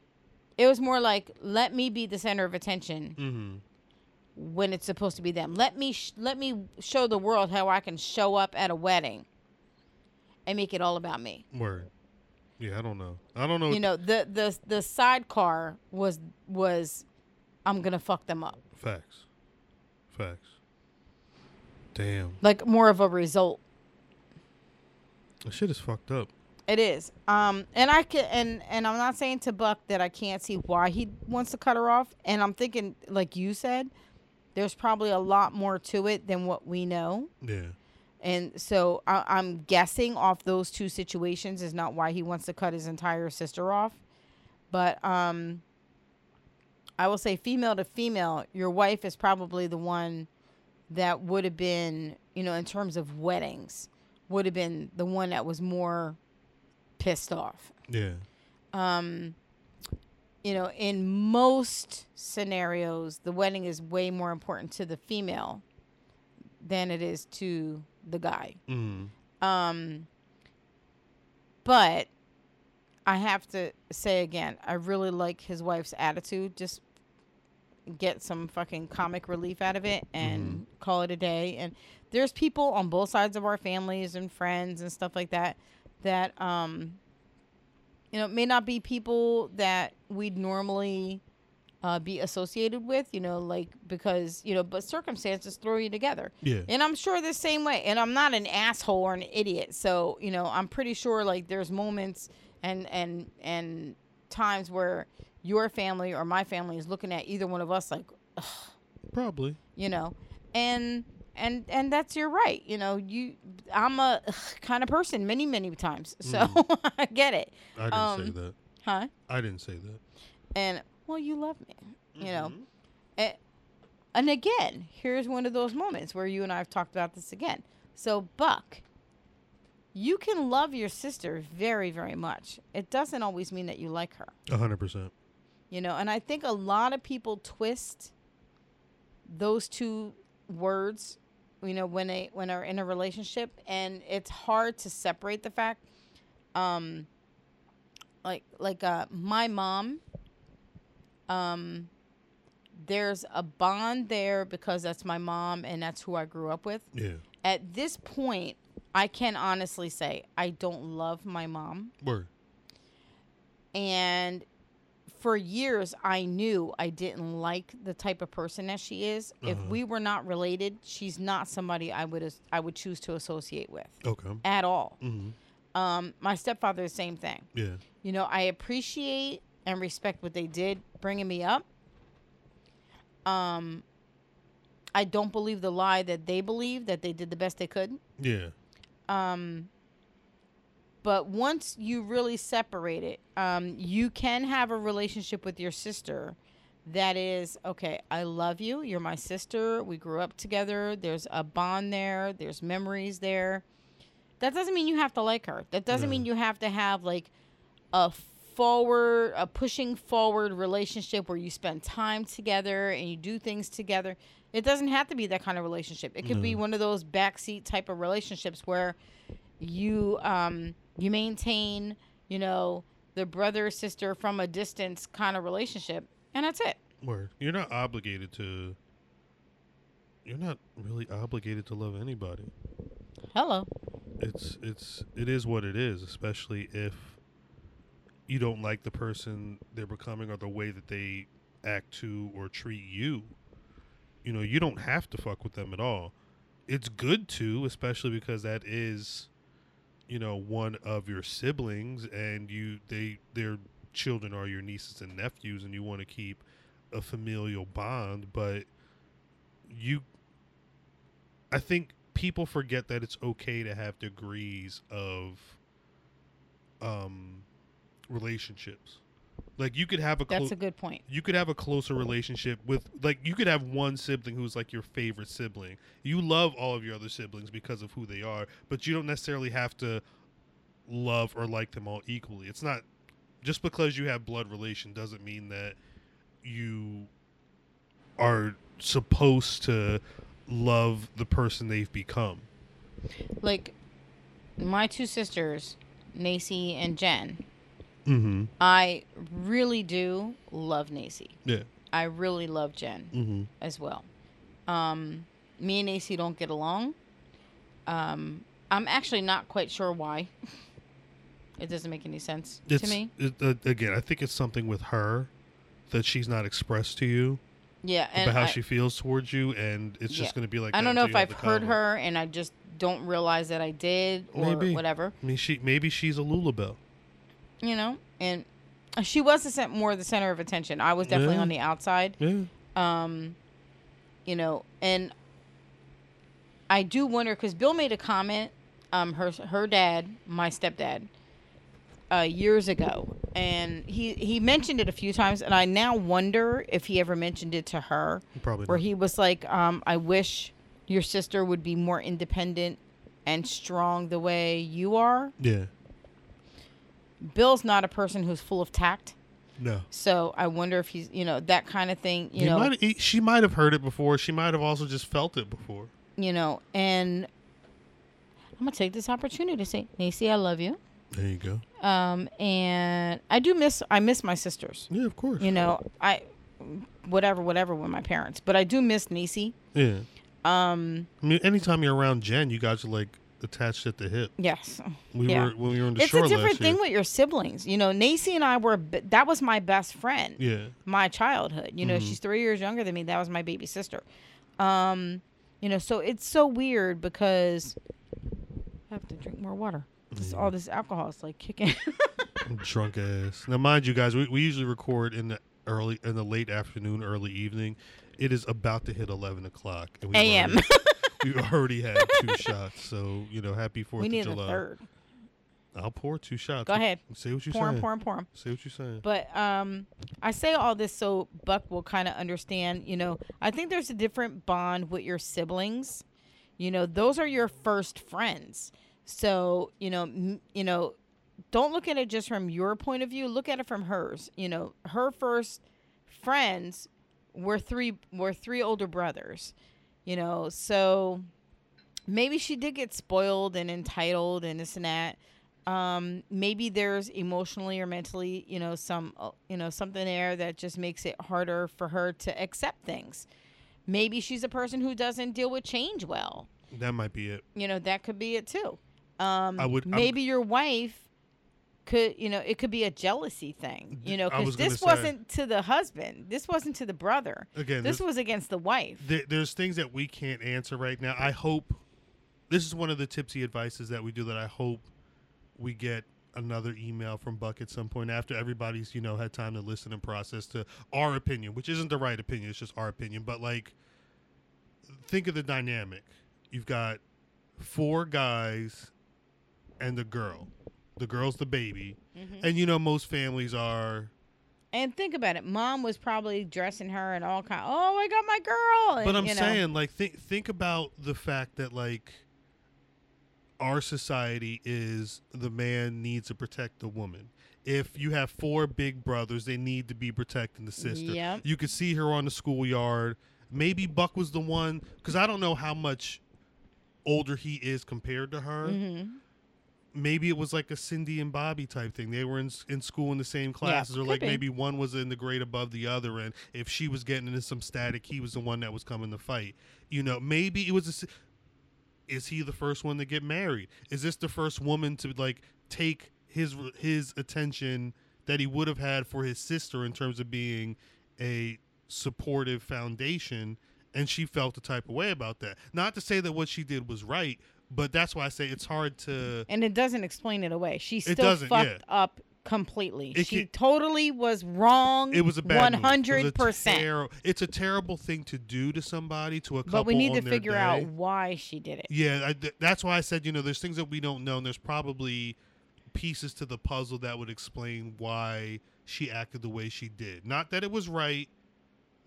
It was more like let me be the center of attention Mm-hmm. when it's supposed to be them. Let me sh- let me show the world how I can show up at a wedding and make it all about me. Word. Yeah, I don't know. I don't know. You know, the the the sidecar was was I'm gonna fuck them up, Facts. Facts. Damn. like more of a result. Shit is fucked up. It is. Um, and I can, and and I'm not saying to Buck that I can't see why he wants to cut her off. And I'm thinking, like you said, there's probably a lot more to it than what we know. Yeah. And so I, I'm guessing off those two situations is not why he wants to cut his entire sister off. But um, I will say, female to female, your wife is probably the one that would have been, you know, in terms of weddings, would have been the one that was more pissed off. Yeah. Um, you know, in most scenarios, the wedding is way more important to the female than it is to the guy. Mm. Um, but I have to say again, I really like his wife's attitude. Just get some fucking comic relief out of it and call it a day. And there's people on both sides of our families and friends and stuff like that that um you know may not be people that we'd normally uh, be associated with, you know, like because you know, but circumstances throw you together. Yeah. And I'm sure the same way. And I'm not an asshole or an idiot. So, you know, I'm pretty sure like there's moments and and and times where your family or my family is looking at either one of us like, Ugh, Probably. you know. And and and that's your right. You know, you I'm a ugh, kind of person many, many times. So I get it. I didn't say Um, that. Huh? I didn't say that. And well, you love me. You know. Mhm. And, and again, here's one of those moments where you and I have talked about this again. So, Buck, you can love your sister very, very much. It doesn't always mean that you like her, A hundred percent. you know. And I think a lot of people twist those two words, you know, when they when are in a relationship, and it's hard to separate the fact. Um, like like uh, my mom. Um, there's a bond there because that's my mom and that's who I grew up with. Yeah. At this point, I can honestly say I don't love my mom. Word. And for years, I knew I didn't like the type of person that she is. If Uh-huh. we were not related, she's not somebody I would as- I would choose to associate with Okay. at all. Mm-hmm. Um, my stepfather, the same thing. Yeah. You know, I appreciate and respect what they did bringing me up. Um, I don't believe the lie that they believe that they did the best they could. Yeah. Um, but once you really separate it, um, you can have a relationship with your sister that is okay. I love you. You're my sister. We grew up together. There's a bond there. There's memories there. That doesn't mean you have to like her. That doesn't No. mean you have to have like a forward, a pushing forward relationship where you spend time together and you do things together. It doesn't have to be that kind of relationship. It could be one of those backseat type of relationships where you um you maintain, you know, the brother sister from a distance kind of relationship, and that's it. Word. You're not obligated to. You're not really obligated to love anybody. Hello. It's it's it is what it is, especially if you don't like the person they're becoming or the way that they act to or treat you. You know, you don't have to fuck with them at all. It's good to, especially because that is you know one of your siblings and you they their children are your nieces and nephews and you want to keep a familial bond, but you I think people forget that it's okay to have degrees of um relationships. Like you could have a That's clo- a good point. you could have a closer relationship with like you could have one sibling who's like your favorite sibling. You love all of your other siblings because of who they are, but you don't necessarily have to love or like them all equally. It's not just because you have blood relation doesn't mean that you are supposed to love the person they've become. Like my two sisters, Nacy and Jen. Mm-hmm. I really do love Nacy. Yeah. I really love Jen Mm-hmm. as well. Um, me and Nacy don't get along. Um, I'm actually not quite sure why. it doesn't make any sense It's, to me. It, uh, again, I think it's something with her that she's not expressed to you Yeah, and about how I, she feels towards you, and it's Yeah. just going to be like. I don't know if I've heard her and I just don't realize that I did or Maybe. whatever. I mean, she maybe she's a Lulabelle. You know, and she was the cent- more the center of attention. I was definitely Yeah. on the outside. Yeah. um you know and i do wonder because bill made a comment um her her dad my stepdad uh years ago and he he mentioned it a few times and i now wonder if he ever mentioned it to her Probably. where not. he was like um i wish your sister would be more independent and strong the way you are. Yeah. Bill's not a person who's full of tact. No. So I wonder if he's, you know, that kind of thing, you He know, might, he, she might have heard it before. She might have also just felt it before. you know, and I'm gonna take this opportunity to say, Nacy, I love you. There you go. Um, and I do miss, I miss my sisters. Yeah, of course. You know, I, whatever, whatever with my parents, but I do miss Nacy. Yeah. Um, I mean, anytime you're around Jen, you guys are like attached at the hip. yes, We Yeah. were when we were in the it's a different thing year. with your siblings. You know, Nacy and I were, that was my best friend. yeah. my childhood. You know, Mhm. she's three years younger than me. That was my baby sister. Um, you know, so it's so weird because I have to drink more water. This, Yeah. All this alcohol is like kicking. Drunk ass. Now, mind you, guys, we, we usually record in the early, in the late afternoon, early evening. It is about to hit eleven o'clock. A.M.. We already had two shots, so you know, happy Fourth we of need July. a third. I'll pour two shots. Go ahead. Say what you're Pour saying. pour 'em, pour 'em. Say what you're saying. But um, I say all this so Buck will kind of understand. You know, I think there's a different bond with your siblings. You know, those are your first friends. So you know, m- you know, don't look at it just from your point of view. Look at it from hers. You know, her first friends were three were three older brothers. You know, so maybe she did get spoiled and entitled and this and that. Um maybe there's emotionally or mentally you know some uh, you know something there that just makes it harder for her to accept things. Maybe she's a person who doesn't deal with change well. That might be it. you know that could be it too. Um I would- I'm- maybe your wife could you know it could be a jealousy thing you know I was because this say- wasn't to the husband this wasn't to the brother Again, this was against the wife there, there's things that we can't answer right now. I hope this is one of the tipsy advices that we do that I hope we get another email from Buck at some point after everybody's, you know, had time to listen and process to our opinion, which isn't the right opinion, it's just our opinion. But like think of the dynamic. You've got four guys and the girl. The girl's the baby. Mm-hmm. And you know most families are and think about it mom was probably dressing her and all kind oh i got my girl and, But I'm you know. saying, like, think think about the fact that like our society is the man needs to protect the woman. If you have four big brothers, they need to be protecting the sister. Yep. You could see her on the schoolyard. Maybe Buck was the one because I don't know how much older he is compared to her. Mhm. Maybe it was like a Cindy and Bobby type thing. They were in in school in the same classes, or like be. maybe one was in the grade above the other, and if she was getting into some static, he was the one that was coming to fight. You know, maybe it was a. Is he the first one to get married? Is this the first woman to like take his his attention that he would have had for his sister in terms of being a supportive foundation? And she felt the type of way about that. Not to say that what she did was right, but that's why I say it's hard to. and it doesn't explain it away she still fucked yeah. up completely It she can- totally was wrong It was a bad move. It was a 100% it's a terrible thing to do to somebody to a couple. but we need to figure out why she did it Yeah, I, th- that's why I said you know there's things that we don't know, and there's probably pieces to the puzzle that would explain why she acted the way she did. Not that it was right,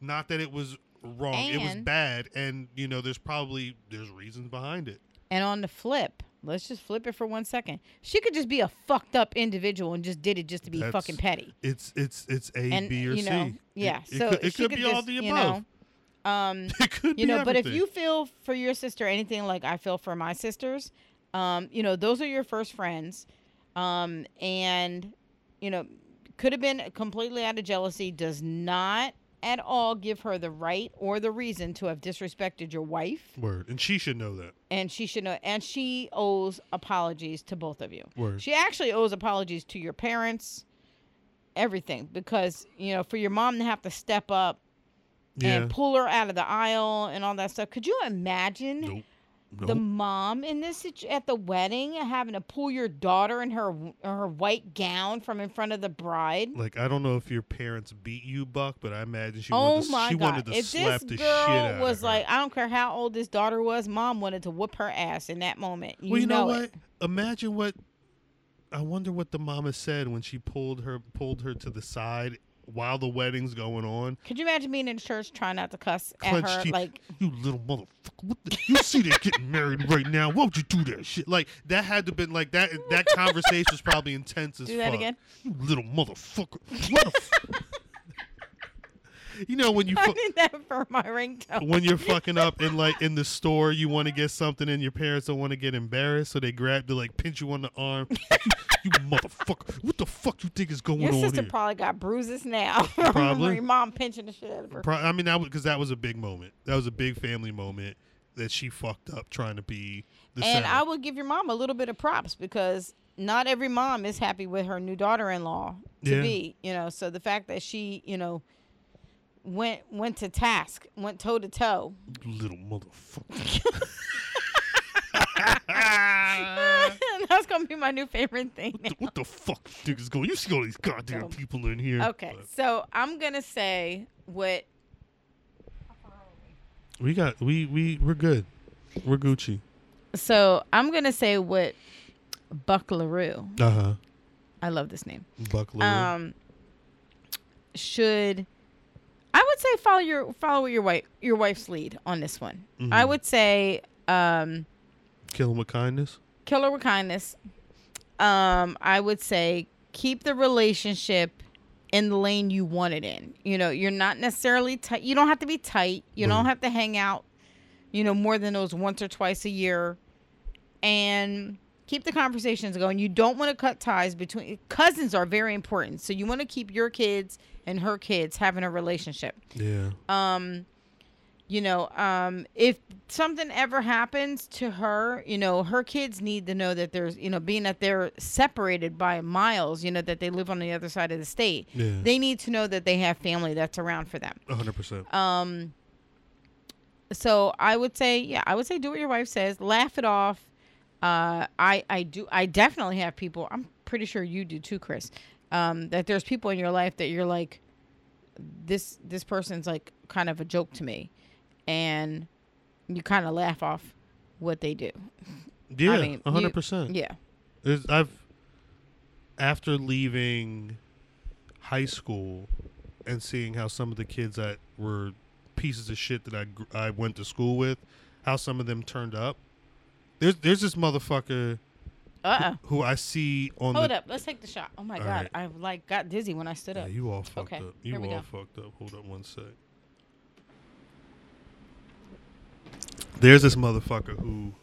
not that it was wrong. it was bad, and you know there's probably there's reasons behind it. And on the flip let's just flip it for one second she could just be a fucked up individual and just did it just to be That's- fucking petty It's it's it's A, B, and or you know C. yeah It, it so could, it she could could be all just, the you above. know um it could you be know but if everything. you feel for your sister anything like i feel for my sisters um you know those are your first friends um and you know could have been completely out of jealousy does not at all give her the right or the reason to have disrespected your wife word, and she should know that. and she should know and she owes apologies to both of you Word. she actually owes apologies to your parents everything because you know for your mom to have to step up Yeah. and pull her out of the aisle and all that stuff. Could you imagine Nope. The mom in this at the wedding having to pull your daughter in her her white gown from in front of the bride? Like I don't know if your parents beat you, Buck, but I imagine she oh wanted to, my she god! wanted to If slap this the girl shit out was of her. like, I don't care how old this daughter was, mom wanted to whoop her ass in that moment. You, well, you know, know, what? it. Imagine what. I wonder what the mama said when she pulled her pulled her to the side while the wedding's going on. Could you imagine being in church trying not to cuss at her? teeth. Like, You little motherfucker! What the, you see they getting married right now? Why would you do that shit? Like that had to been like that. That conversation was probably intense as Do that fuck. again? You little motherfucker! What the you know when you I fu- need that for my ringtone. when you're fucking up in like in the store, you want to get something, and your parents don't want to get embarrassed, so they grab to like pinch you on the arm. you, you motherfucker! What the fuck you think is going Your on Your sister here? probably got bruises now. Probably. Your mom pinching the shit out of her. Pro- I mean, that because that was a big moment. That was a big family moment that she fucked up trying to be the and. I would give your mom a little bit of props because not every mom is happy with her new daughter-in-law to Yeah. be. You know, so the fact that she, you know, went went to task, went toe to toe. little motherfucker. That's gonna be my new favorite thing. what the fuck you think is going? You see all these goddamn Um, people in here. Okay, But so I'm gonna say what we got we we we're good. We're Gucci. so I'm gonna say what Buck LaRue. Uh huh. I love this name. Buck Lou. Um should I would say follow your follow your wife your wife's lead on this one. I Mhm. would say um Kill him with kindness. kill her with kindness. Um, I would say keep the relationship in the lane you want it in. You know, you're not necessarily tight. You don't have to be tight. You don't have to hang out, you know, more than those once or twice a year. And keep the conversations going. You don't want to cut ties between cousins are very important. So you want to keep your kids and her kids having a relationship Yeah. um you know um if something ever happens to her you know her kids need to know that there's you know being that they're separated by miles you know that they live on the other side of the state Yeah. they need to know that they have family that's around for them A hundred percent. um so i would say yeah i would say do what your wife says laugh it off uh i i do i definitely have people i'm pretty sure you do too chris um that there's people in your life that you're like this this person's like kind of a joke to me and you kind of laugh off what they do Yeah. mean, A you- hundred percent. yeah There's- I've after leaving high school and seeing how some of the kids that were pieces of shit that I I went to school with, how some of them turned up. There's there's this motherfucker uh-uh who I see on hold the up let's take the shot oh my god right. i like got dizzy when i stood Yeah, up you all fucked Okay, up. You all go. fucked up. Hold up one sec. There's this motherfucker who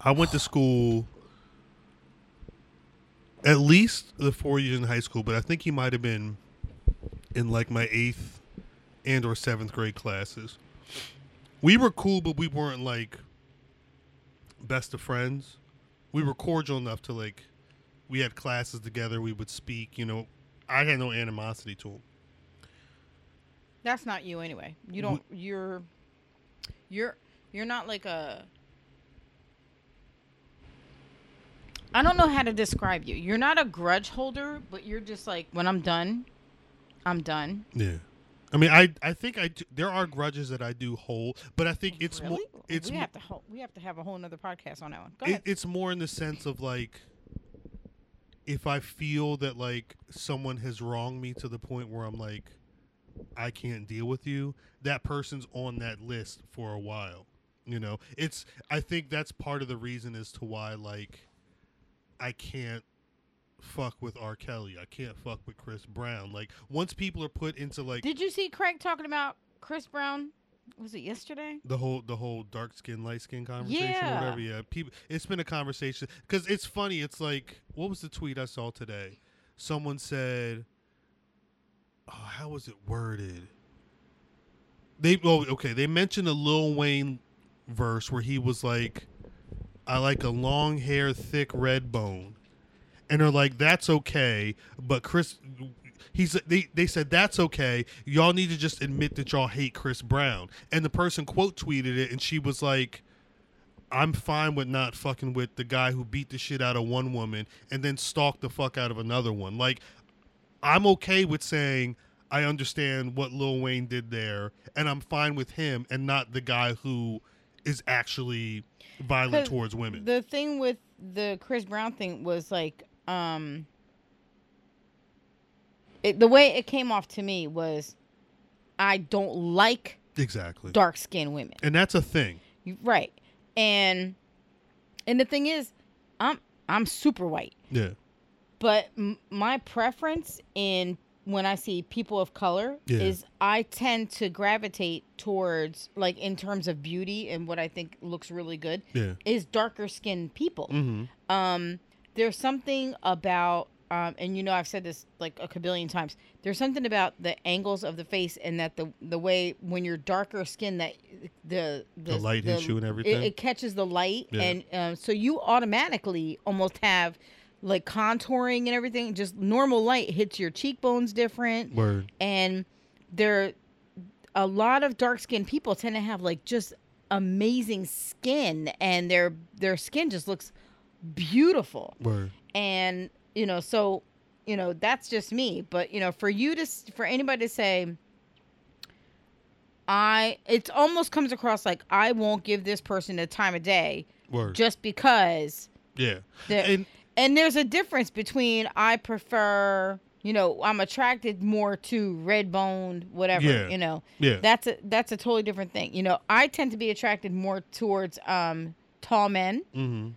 I went to school at least the four years in high school, but I think he might have been in like my eighth and or seventh grade classes. We were cool, but we weren't like best of friends. We were cordial enough to like we had classes together, we would speak, you know. I had no animosity to him. That's not you anyway. You don't. You're. You're. You're not like a. I don't know how to describe you. You're not a grudge holder, but you're just like when I'm done, I'm done. Yeah. I mean, I I think I do, there are grudges that I do hold, but I think it's more it's we have to. Ho- we have to have a whole nother podcast on that one. Go it, ahead. it's more in the sense of like if I feel that like someone has wronged me to the point where I'm like I can't deal with you, that person's on that list for a while. You know, it's I think that's part of the reason as to why like I can't fuck with R. Kelly. I can't fuck with Chris Brown. Like once people are put into like Did you see Craig talking about Chris Brown? Was it yesterday? the whole the whole dark skin light skin conversation Yeah. or whatever yeah people it's been a conversation because it's funny it's like what was the tweet i saw today someone said oh how was it worded they oh okay they mentioned a lil wayne verse where he was like i like a long hair thick red bone and they're like that's okay. But chris he's they, they said that's okay. Y'all need to just admit that y'all hate chris brown. And the person quote tweeted it and she was like i'm fine with not fucking with the guy who beat the shit out of one woman and then stalked the fuck out of another one. Like i'm okay with saying i understand what lil wayne did there and i'm fine with him and not the guy who is actually violent towards women. The thing with the Chris Brown thing was like, um, it, the way it came off to me was, I don't like Exactly. dark skinned women. And that's a thing. Right. And and the thing is, I'm I'm super white, Yeah. but m- my preference in when I see people of color Yeah. is I tend to gravitate towards like in terms of beauty and what I think looks really good Yeah. is darker skinned people. Mm-hmm. Um there's something about um, and you know I've said this like a kabillion times. There's something about the angles of the face and that the the way when you're darker skin that the The light hits you and everything? It, it catches the light, Yeah. and um, so you automatically almost have like contouring and everything. Just normal light hits your cheekbones different, Word. and there a lot of dark skinned people tend to have like just amazing skin, and their their skin just looks beautiful Word. and you know so you know that's just me but you know for you to for anybody to say i it almost comes across like i won't give this person the time of day Word. just because yeah. And and there's a difference between i prefer you know i'm attracted more to red boned whatever Yeah. you know yeah. that's a that's a totally different thing you know i tend to be attracted more towards um tall men mm-hmm.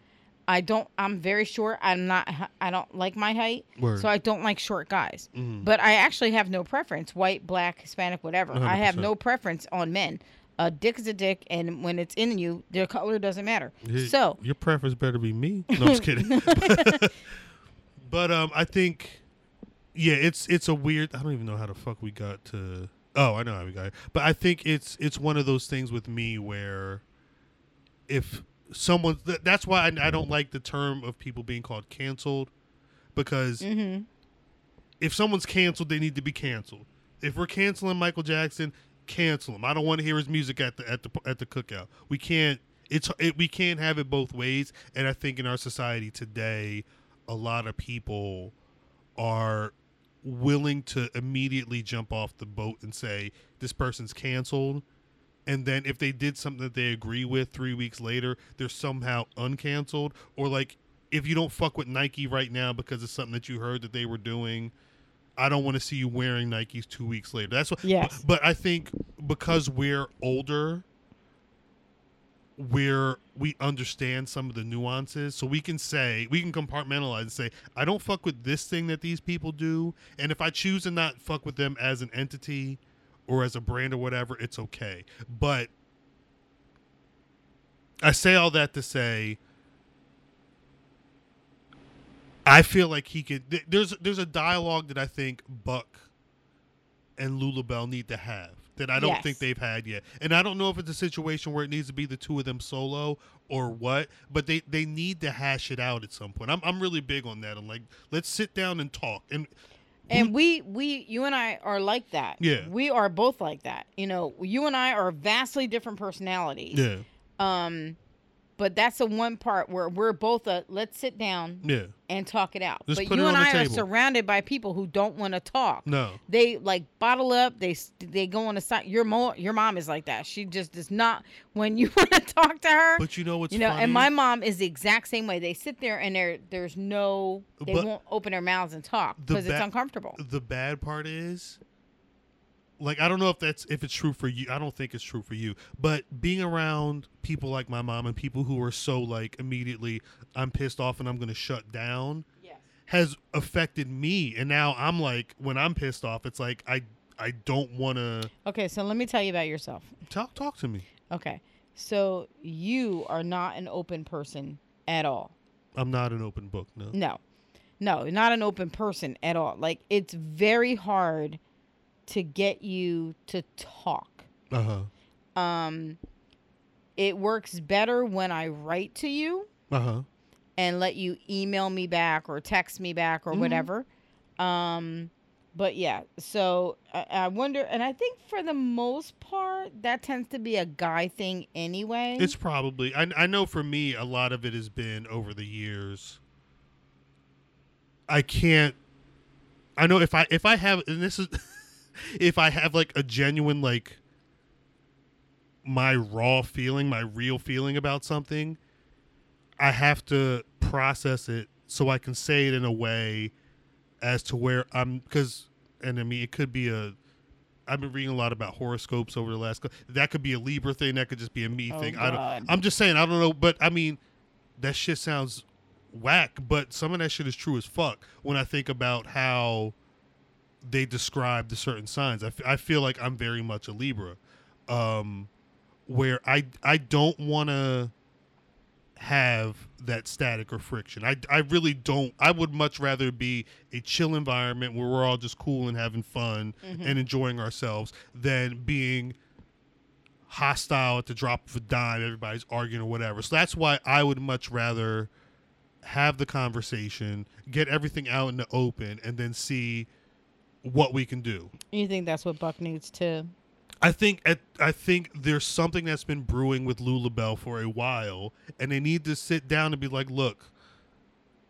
I don't. I'm very short. I'm not. I don't like my height, Word. so I don't like short guys. Mhm. But I actually have no preference. White, black, Hispanic, whatever. I have no preference on men. A dick is a dick, and when it's in you, their color doesn't matter. Hey, So your preference better be me. No, I'm just kidding. but um, I think, yeah, it's it's a weird. I don't even know how the fuck we got to. Oh, I know how we got. It. But I think it's it's one of those things with me where, if someone, th- that's why I, I don't like the term of people being called canceled, because Mhm. if someone's canceled, they need to be canceled. If we're canceling Michael Jackson, cancel him. I don't want to hear his music at the at the at the cookout. We can't. It's it, we can't have it both ways. And I think in our society today, a lot of people are willing to immediately jump off the boat and say this person's canceled. And then if they did something that they agree with three weeks later, they're somehow uncanceled. Or like if you don't fuck with Nike right now because it's something that you heard that they were doing, I don't want to see you wearing Nikes two weeks later. That's what. Yes. But, but I think because we're older, we're we understand some of the nuances, so we can say we can compartmentalize and say, I don't fuck with this thing that these people do, and if I choose to not fuck with them as an entity or as a brand or whatever, it's okay. But I say all that to say. I feel like he could. th- There's there's a dialogue that I think Buck and Lulabelle need to have that I don't Yes. think they've had yet. And I don't know if it's a situation where it needs to be the two of them solo or what, but they they need to hash it out at some point. I'm I'm really big on that. I'm like, let's sit down and talk. And and we we you and I are like that. Yeah. We are both like that. You know, you and I are vastly different personalities. yeah, Um, but that's the one part where we're both a let's sit down yeah, and talk it out. Just but you and I are surrounded by people who don't want to talk. no, They like bottle up. They they go on the side. Your mo your mom is like that. She just does not when you want to talk to her. but you know what's you know, funny? and my mom is the exact same way. They sit there and there there's no they But won't open their mouths and talk because it's uncomfortable. the bad part is like I don't know if that's if it's true for you. I don't think it's true for you. But being around people like my mom and people who are so like immediately I'm pissed off and I'm going to shut down Yes. has affected me. And now I'm like when I'm pissed off it's like I I don't want to Okay, so let me tell you about yourself. talk talk to me. Okay, so you are not an open person at all. I'm not an open book, no. No, no, not an open person at all. Like it's very hard to get you to talk. Uh-huh. Um, it works better when I write to you Uh-huh. and let you email me back or text me back or Mhm. whatever. Um, but yeah, so I, I wonder, and I think for the most part, that tends to be a guy thing anyway. It's probably I I know for me a lot of it has been over the years. I can't I know if I if I have and this is if I have like a genuine like my raw feeling, my real feeling about something, I have to process it so I can say it in a way as to where I'm because and I mean it could be a. I've been reading a lot about horoscopes over the last. That could be a Libra thing. That could just be a me Oh, thing. I don't. I'm just saying. I don't know, but I mean, that shit sounds whack. But some of that shit is true as fuck. When I think about how they describe the certain signs, I, f- I feel like I'm very much a Libra, um, where I I don't want to have that static or friction. I, I really don't. I would much rather be a chill environment where we're all just cool and having fun and enjoying ourselves than being hostile at the drop of a dime. Everybody's arguing or whatever. So that's why I would much rather have the conversation, get everything out in the open, and then see what we can do. You think that's what Buck needs to? I think at, I think there's something that's been brewing with Lulabelle for a while, and they need to sit down and be like, "Look,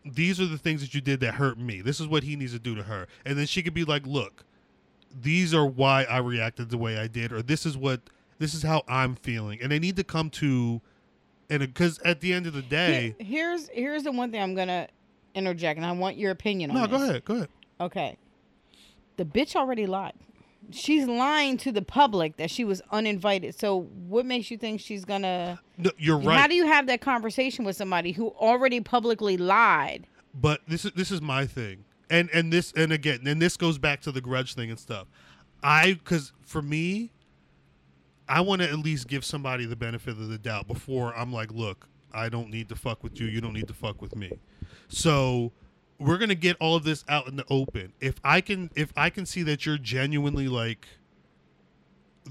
these are the things that you did that hurt me. This is what he needs to do to her." And then she could be like, "Look, these are why I reacted the way I did, or this is what this is how I'm feeling." And they need to come to, and because at the end of the day, Here- here's here's the one thing I'm gonna interject, and I want your opinion on no, this. go ahead, go ahead. Okay. The bitch already lied. She's lying to the public that she was uninvited. So what makes you think she's gonna No, you're right. How do you have that conversation with somebody who already publicly lied? but this is this is my thing and and this and again and this goes back to the grudge thing and stuff i because for me i want to at least give somebody the benefit of the doubt before i'm like look i don't need to fuck with you you don't need to fuck with me so we're gonna get all of this out in the open. If i can if i can see that you're genuinely like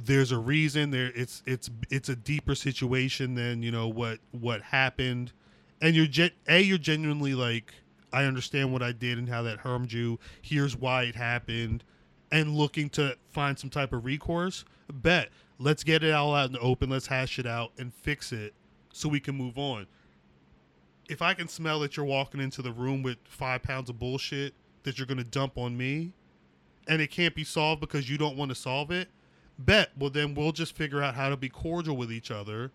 there's a reason there it's it's it's a deeper situation than you know what what happened and you're gen- a you're genuinely like i understand what i did and how that harmed you here's why it happened and looking to find some type of recourse bet let's get it all out in the open let's hash it out and fix it so we can move on if i can smell that you're walking into the room with five pounds of bullshit that you're going to dump on me and it can't be solved because you don't want to solve it bet well then we'll just figure out how to be cordial with each other.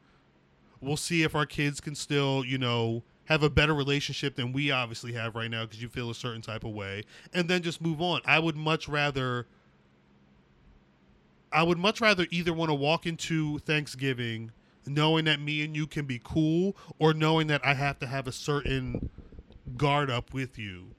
We'll see if our kids can still you know have a better relationship than we obviously have right now because you feel a certain type of way and then just move on. I would much rather i would much rather either want to walk into thanksgiving knowing that me and you can be cool or knowing that i have to have a certain guard up with you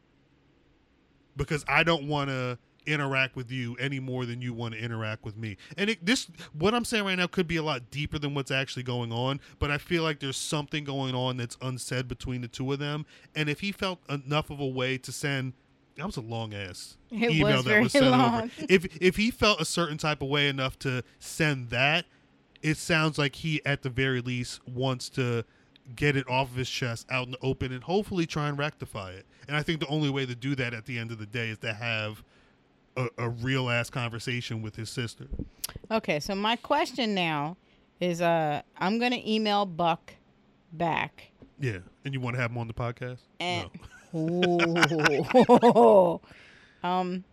because I don't want to interact with you any more than you want to interact with me. And it, this, what I'm saying right now, could be a lot deeper than what's actually going on. But I feel like there's something going on that's unsaid between the two of them. And if he felt enough of a way to send. That was a long ass It email was that was sent long. over. If if he felt a certain type of way enough to send that, it sounds like he at the very least wants to get it off of his chest out in the open and hopefully try and rectify it. And I think the only way to do that at the end of the day is to have a, a real ass conversation with his sister. Okay, so my question now is uh I'm gonna email Buck back. Yeah. And you want to have him on the podcast? And no. Um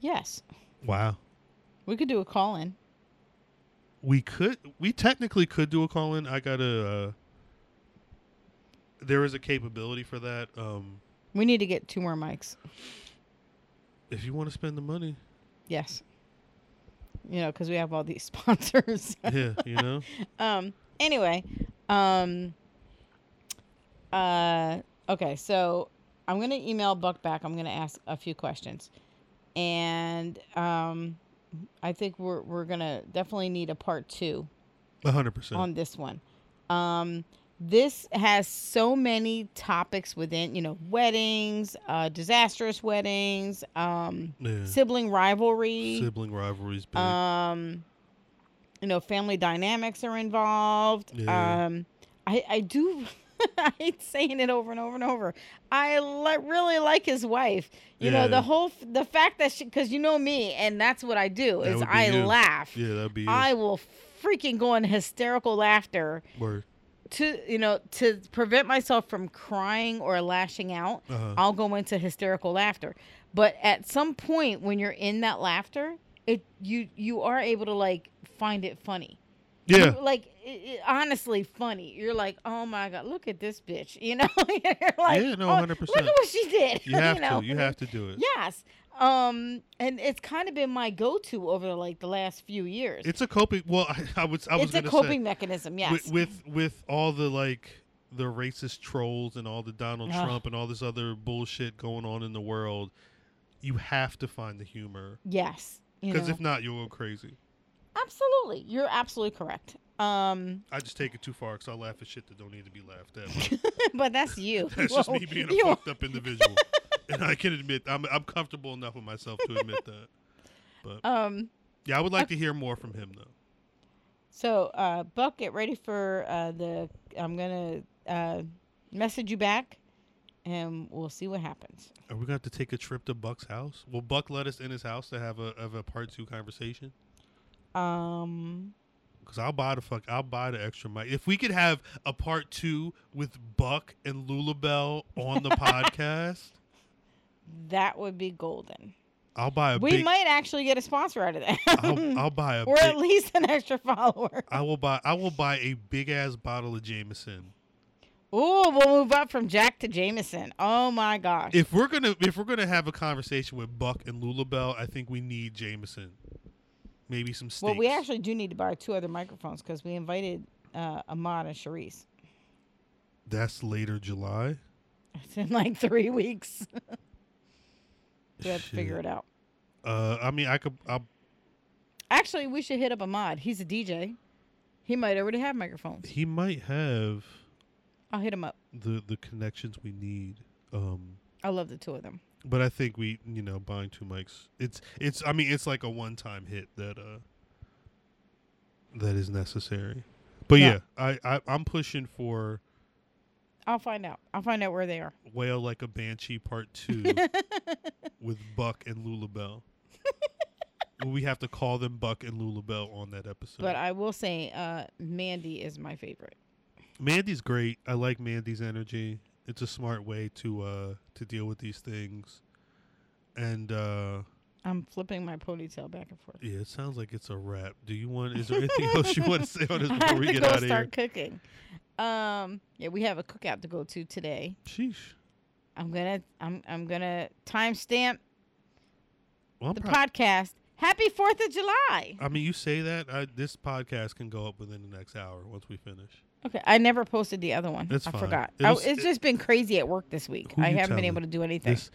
yes. Wow. We could do a call in. We could we technically could do a call in. I gotta uh there is a capability for that. Um We need to get two more mics. if you want to spend the money. Yes. You know, because we have all these sponsors. Yeah, you know? um. Anyway. Um. Uh. Okay. So I'm gonna email Buck back. I'm gonna ask a few questions, and um, I think we're we're gonna definitely need a part two A hundred percent. on this one. Um, this has so many topics within, you know, weddings, uh, disastrous weddings, um, Yeah. sibling rivalry, Sibling rivalries big. um, you know, family dynamics are involved. Yeah. Um, I I do. I hate saying it over and over and over. I li- really like his wife. You know, the whole f- the fact that she because you know me and that's what I do That is I you. laugh. yeah, that'd be I will freaking go in hysterical laughter. Word. to you know to prevent myself from crying or lashing out. Uh-huh. I'll go into hysterical laughter. But at some point when you're in that laughter, it you you are able to like find it funny. Yeah. You- like i i honestly funny. You're like, oh my god, look at this bitch. You know, you're like, Yeah, no, "Oh, 100%. Look at what she did. You have know? to. You have to do it. Yes. Um, and it's kind of been my go-to over like the last few years. It's a coping. Well, I, I was. I was it's a coping say mechanism. Yes. with, with with all the like the racist trolls and all the Donald Ugh. Trump and all this other bullshit going on in the world. You have to find the humor yes. Because if not, you'll go crazy. Absolutely, you're absolutely correct. Um, I just take it too far because I laugh at shit that don't need to be laughed at. but that's you. That's just me being a you- fucked up individual, and I can admit I'm I'm comfortable enough with myself to admit that. But Um. yeah, I would like to hear more from him though. So, uh, Buck, get ready for uh, the. I'm gonna uh, message you back, and we'll see what happens. Are we going to have to take a trip to Buck's house? Will Buck let us in his house to have a have a part two conversation? Um, Because I'll buy the fuck. I'll buy the extra mic. If we could have a part two with Buck and Lulabelle on the podcast, that would be golden. I'll buy a We big. might actually get a sponsor out of that, I'll, I'll buy a or at least an extra follower. I will buy. I will buy a big ass bottle of Jameson. Ooh, we'll move up from Jack to Jameson. Oh my gosh. If we're gonna if we're gonna have a conversation with Buck and Lulabelle, I think we need Jameson. Maybe some steaks. well, we actually do need to buy two other microphones because we invited uh, Ahmad and Sharice. That's later July. It's in like three weeks. we have to figure it out. Uh, I mean, I could. I'll, Actually, we should hit up Ahmad. He's a DJ. He might already have microphones. he might have I'll hit him up. the the connections we need. Um, I love the two of them. But I think we, you know, buying two mics. It's it's. I mean, it's like a one time hit that uh that is necessary. But yeah, Yeah. I, I I'm pushing for I'll find out. I'll find out where they are. Wail Like a Banshee Part Two with Buck and Lulabelle. we have to call them Buck and Lulabelle on that episode. But I will say, uh, Mandy is my favorite. Mandy's great. I like Mandy's energy. It's a smart way to uh to deal with these things. And uh I'm flipping my ponytail back and forth. yeah, it sounds like it's a wrap. Do you want is there anything else you want to say on this before we get out of here? start cooking. Um, yeah, we have a cookout to go to today. Sheesh. I'm gonna, I'm, I'm gonna timestamp Well, the podcast. Happy Fourth of July. I mean, you say that I, this podcast can go up within the next hour once we finish. Okay, I never posted the other one. That's I fine. forgot. It I- it's it- just been crazy at work this week. I haven't been able to do anything. This,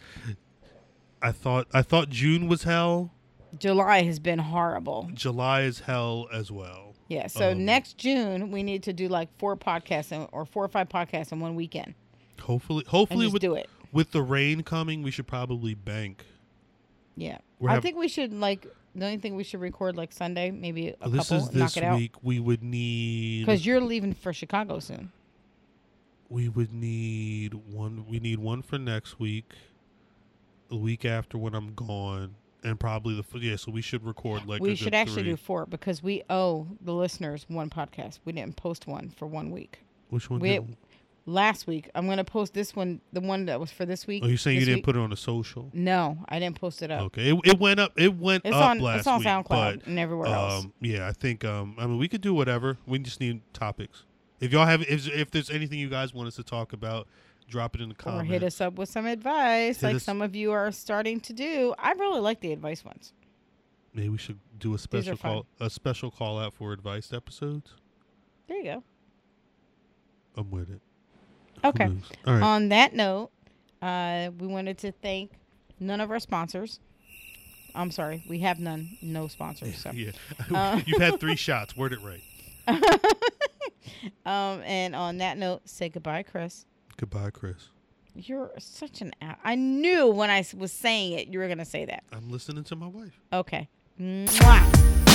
I thought I thought June was hell. July has been horrible. July is hell as well. Yeah. So Um, next June we need to do like four podcasts in, or four or five podcasts in one weekend Hopefully, hopefully with do it. with the rain coming, we should probably bank. Yeah. We're I hav- think we should like. The only thing we should record like Sunday, maybe a this couple, is knock this it out. week. We would need Because you're leaving for Chicago soon. we would need one. We need one for next week. The week after when I'm gone, and probably the f- yeah. So we should record like a we good should actually three. do four because we owe the listeners one podcast. We didn't post one for one week. Which one? we- did- Last week, I'm gonna post this one, the one that was for this week. oh, you saying you didn't week. put it on the social? No, I didn't post it up. Okay, it, it went up. It went It's up on last it's on week, SoundCloud but and everywhere else. Um, yeah, I think um, I mean we could do whatever. We just need topics. If y'all have, if, if there's anything you guys want us to talk about, drop it in the comments Or hit us up with some advice, Hit like us- some of you are starting to do. I really like the advice ones. Maybe we should do a special call, a special call out for advice episodes. There you go. I'm with it. Okay. Kudos. All right. On that note, uh, we wanted to thank none of our sponsors. I'm sorry, we have none, no sponsors. So. yeah, Uh, you've had three shots. Word it right. um, and on that note, say goodbye, Chris. Goodbye, Chris. You're such an. A- I knew when I was saying it, you were gonna say that. I'm listening to my wife. Okay. Mwah.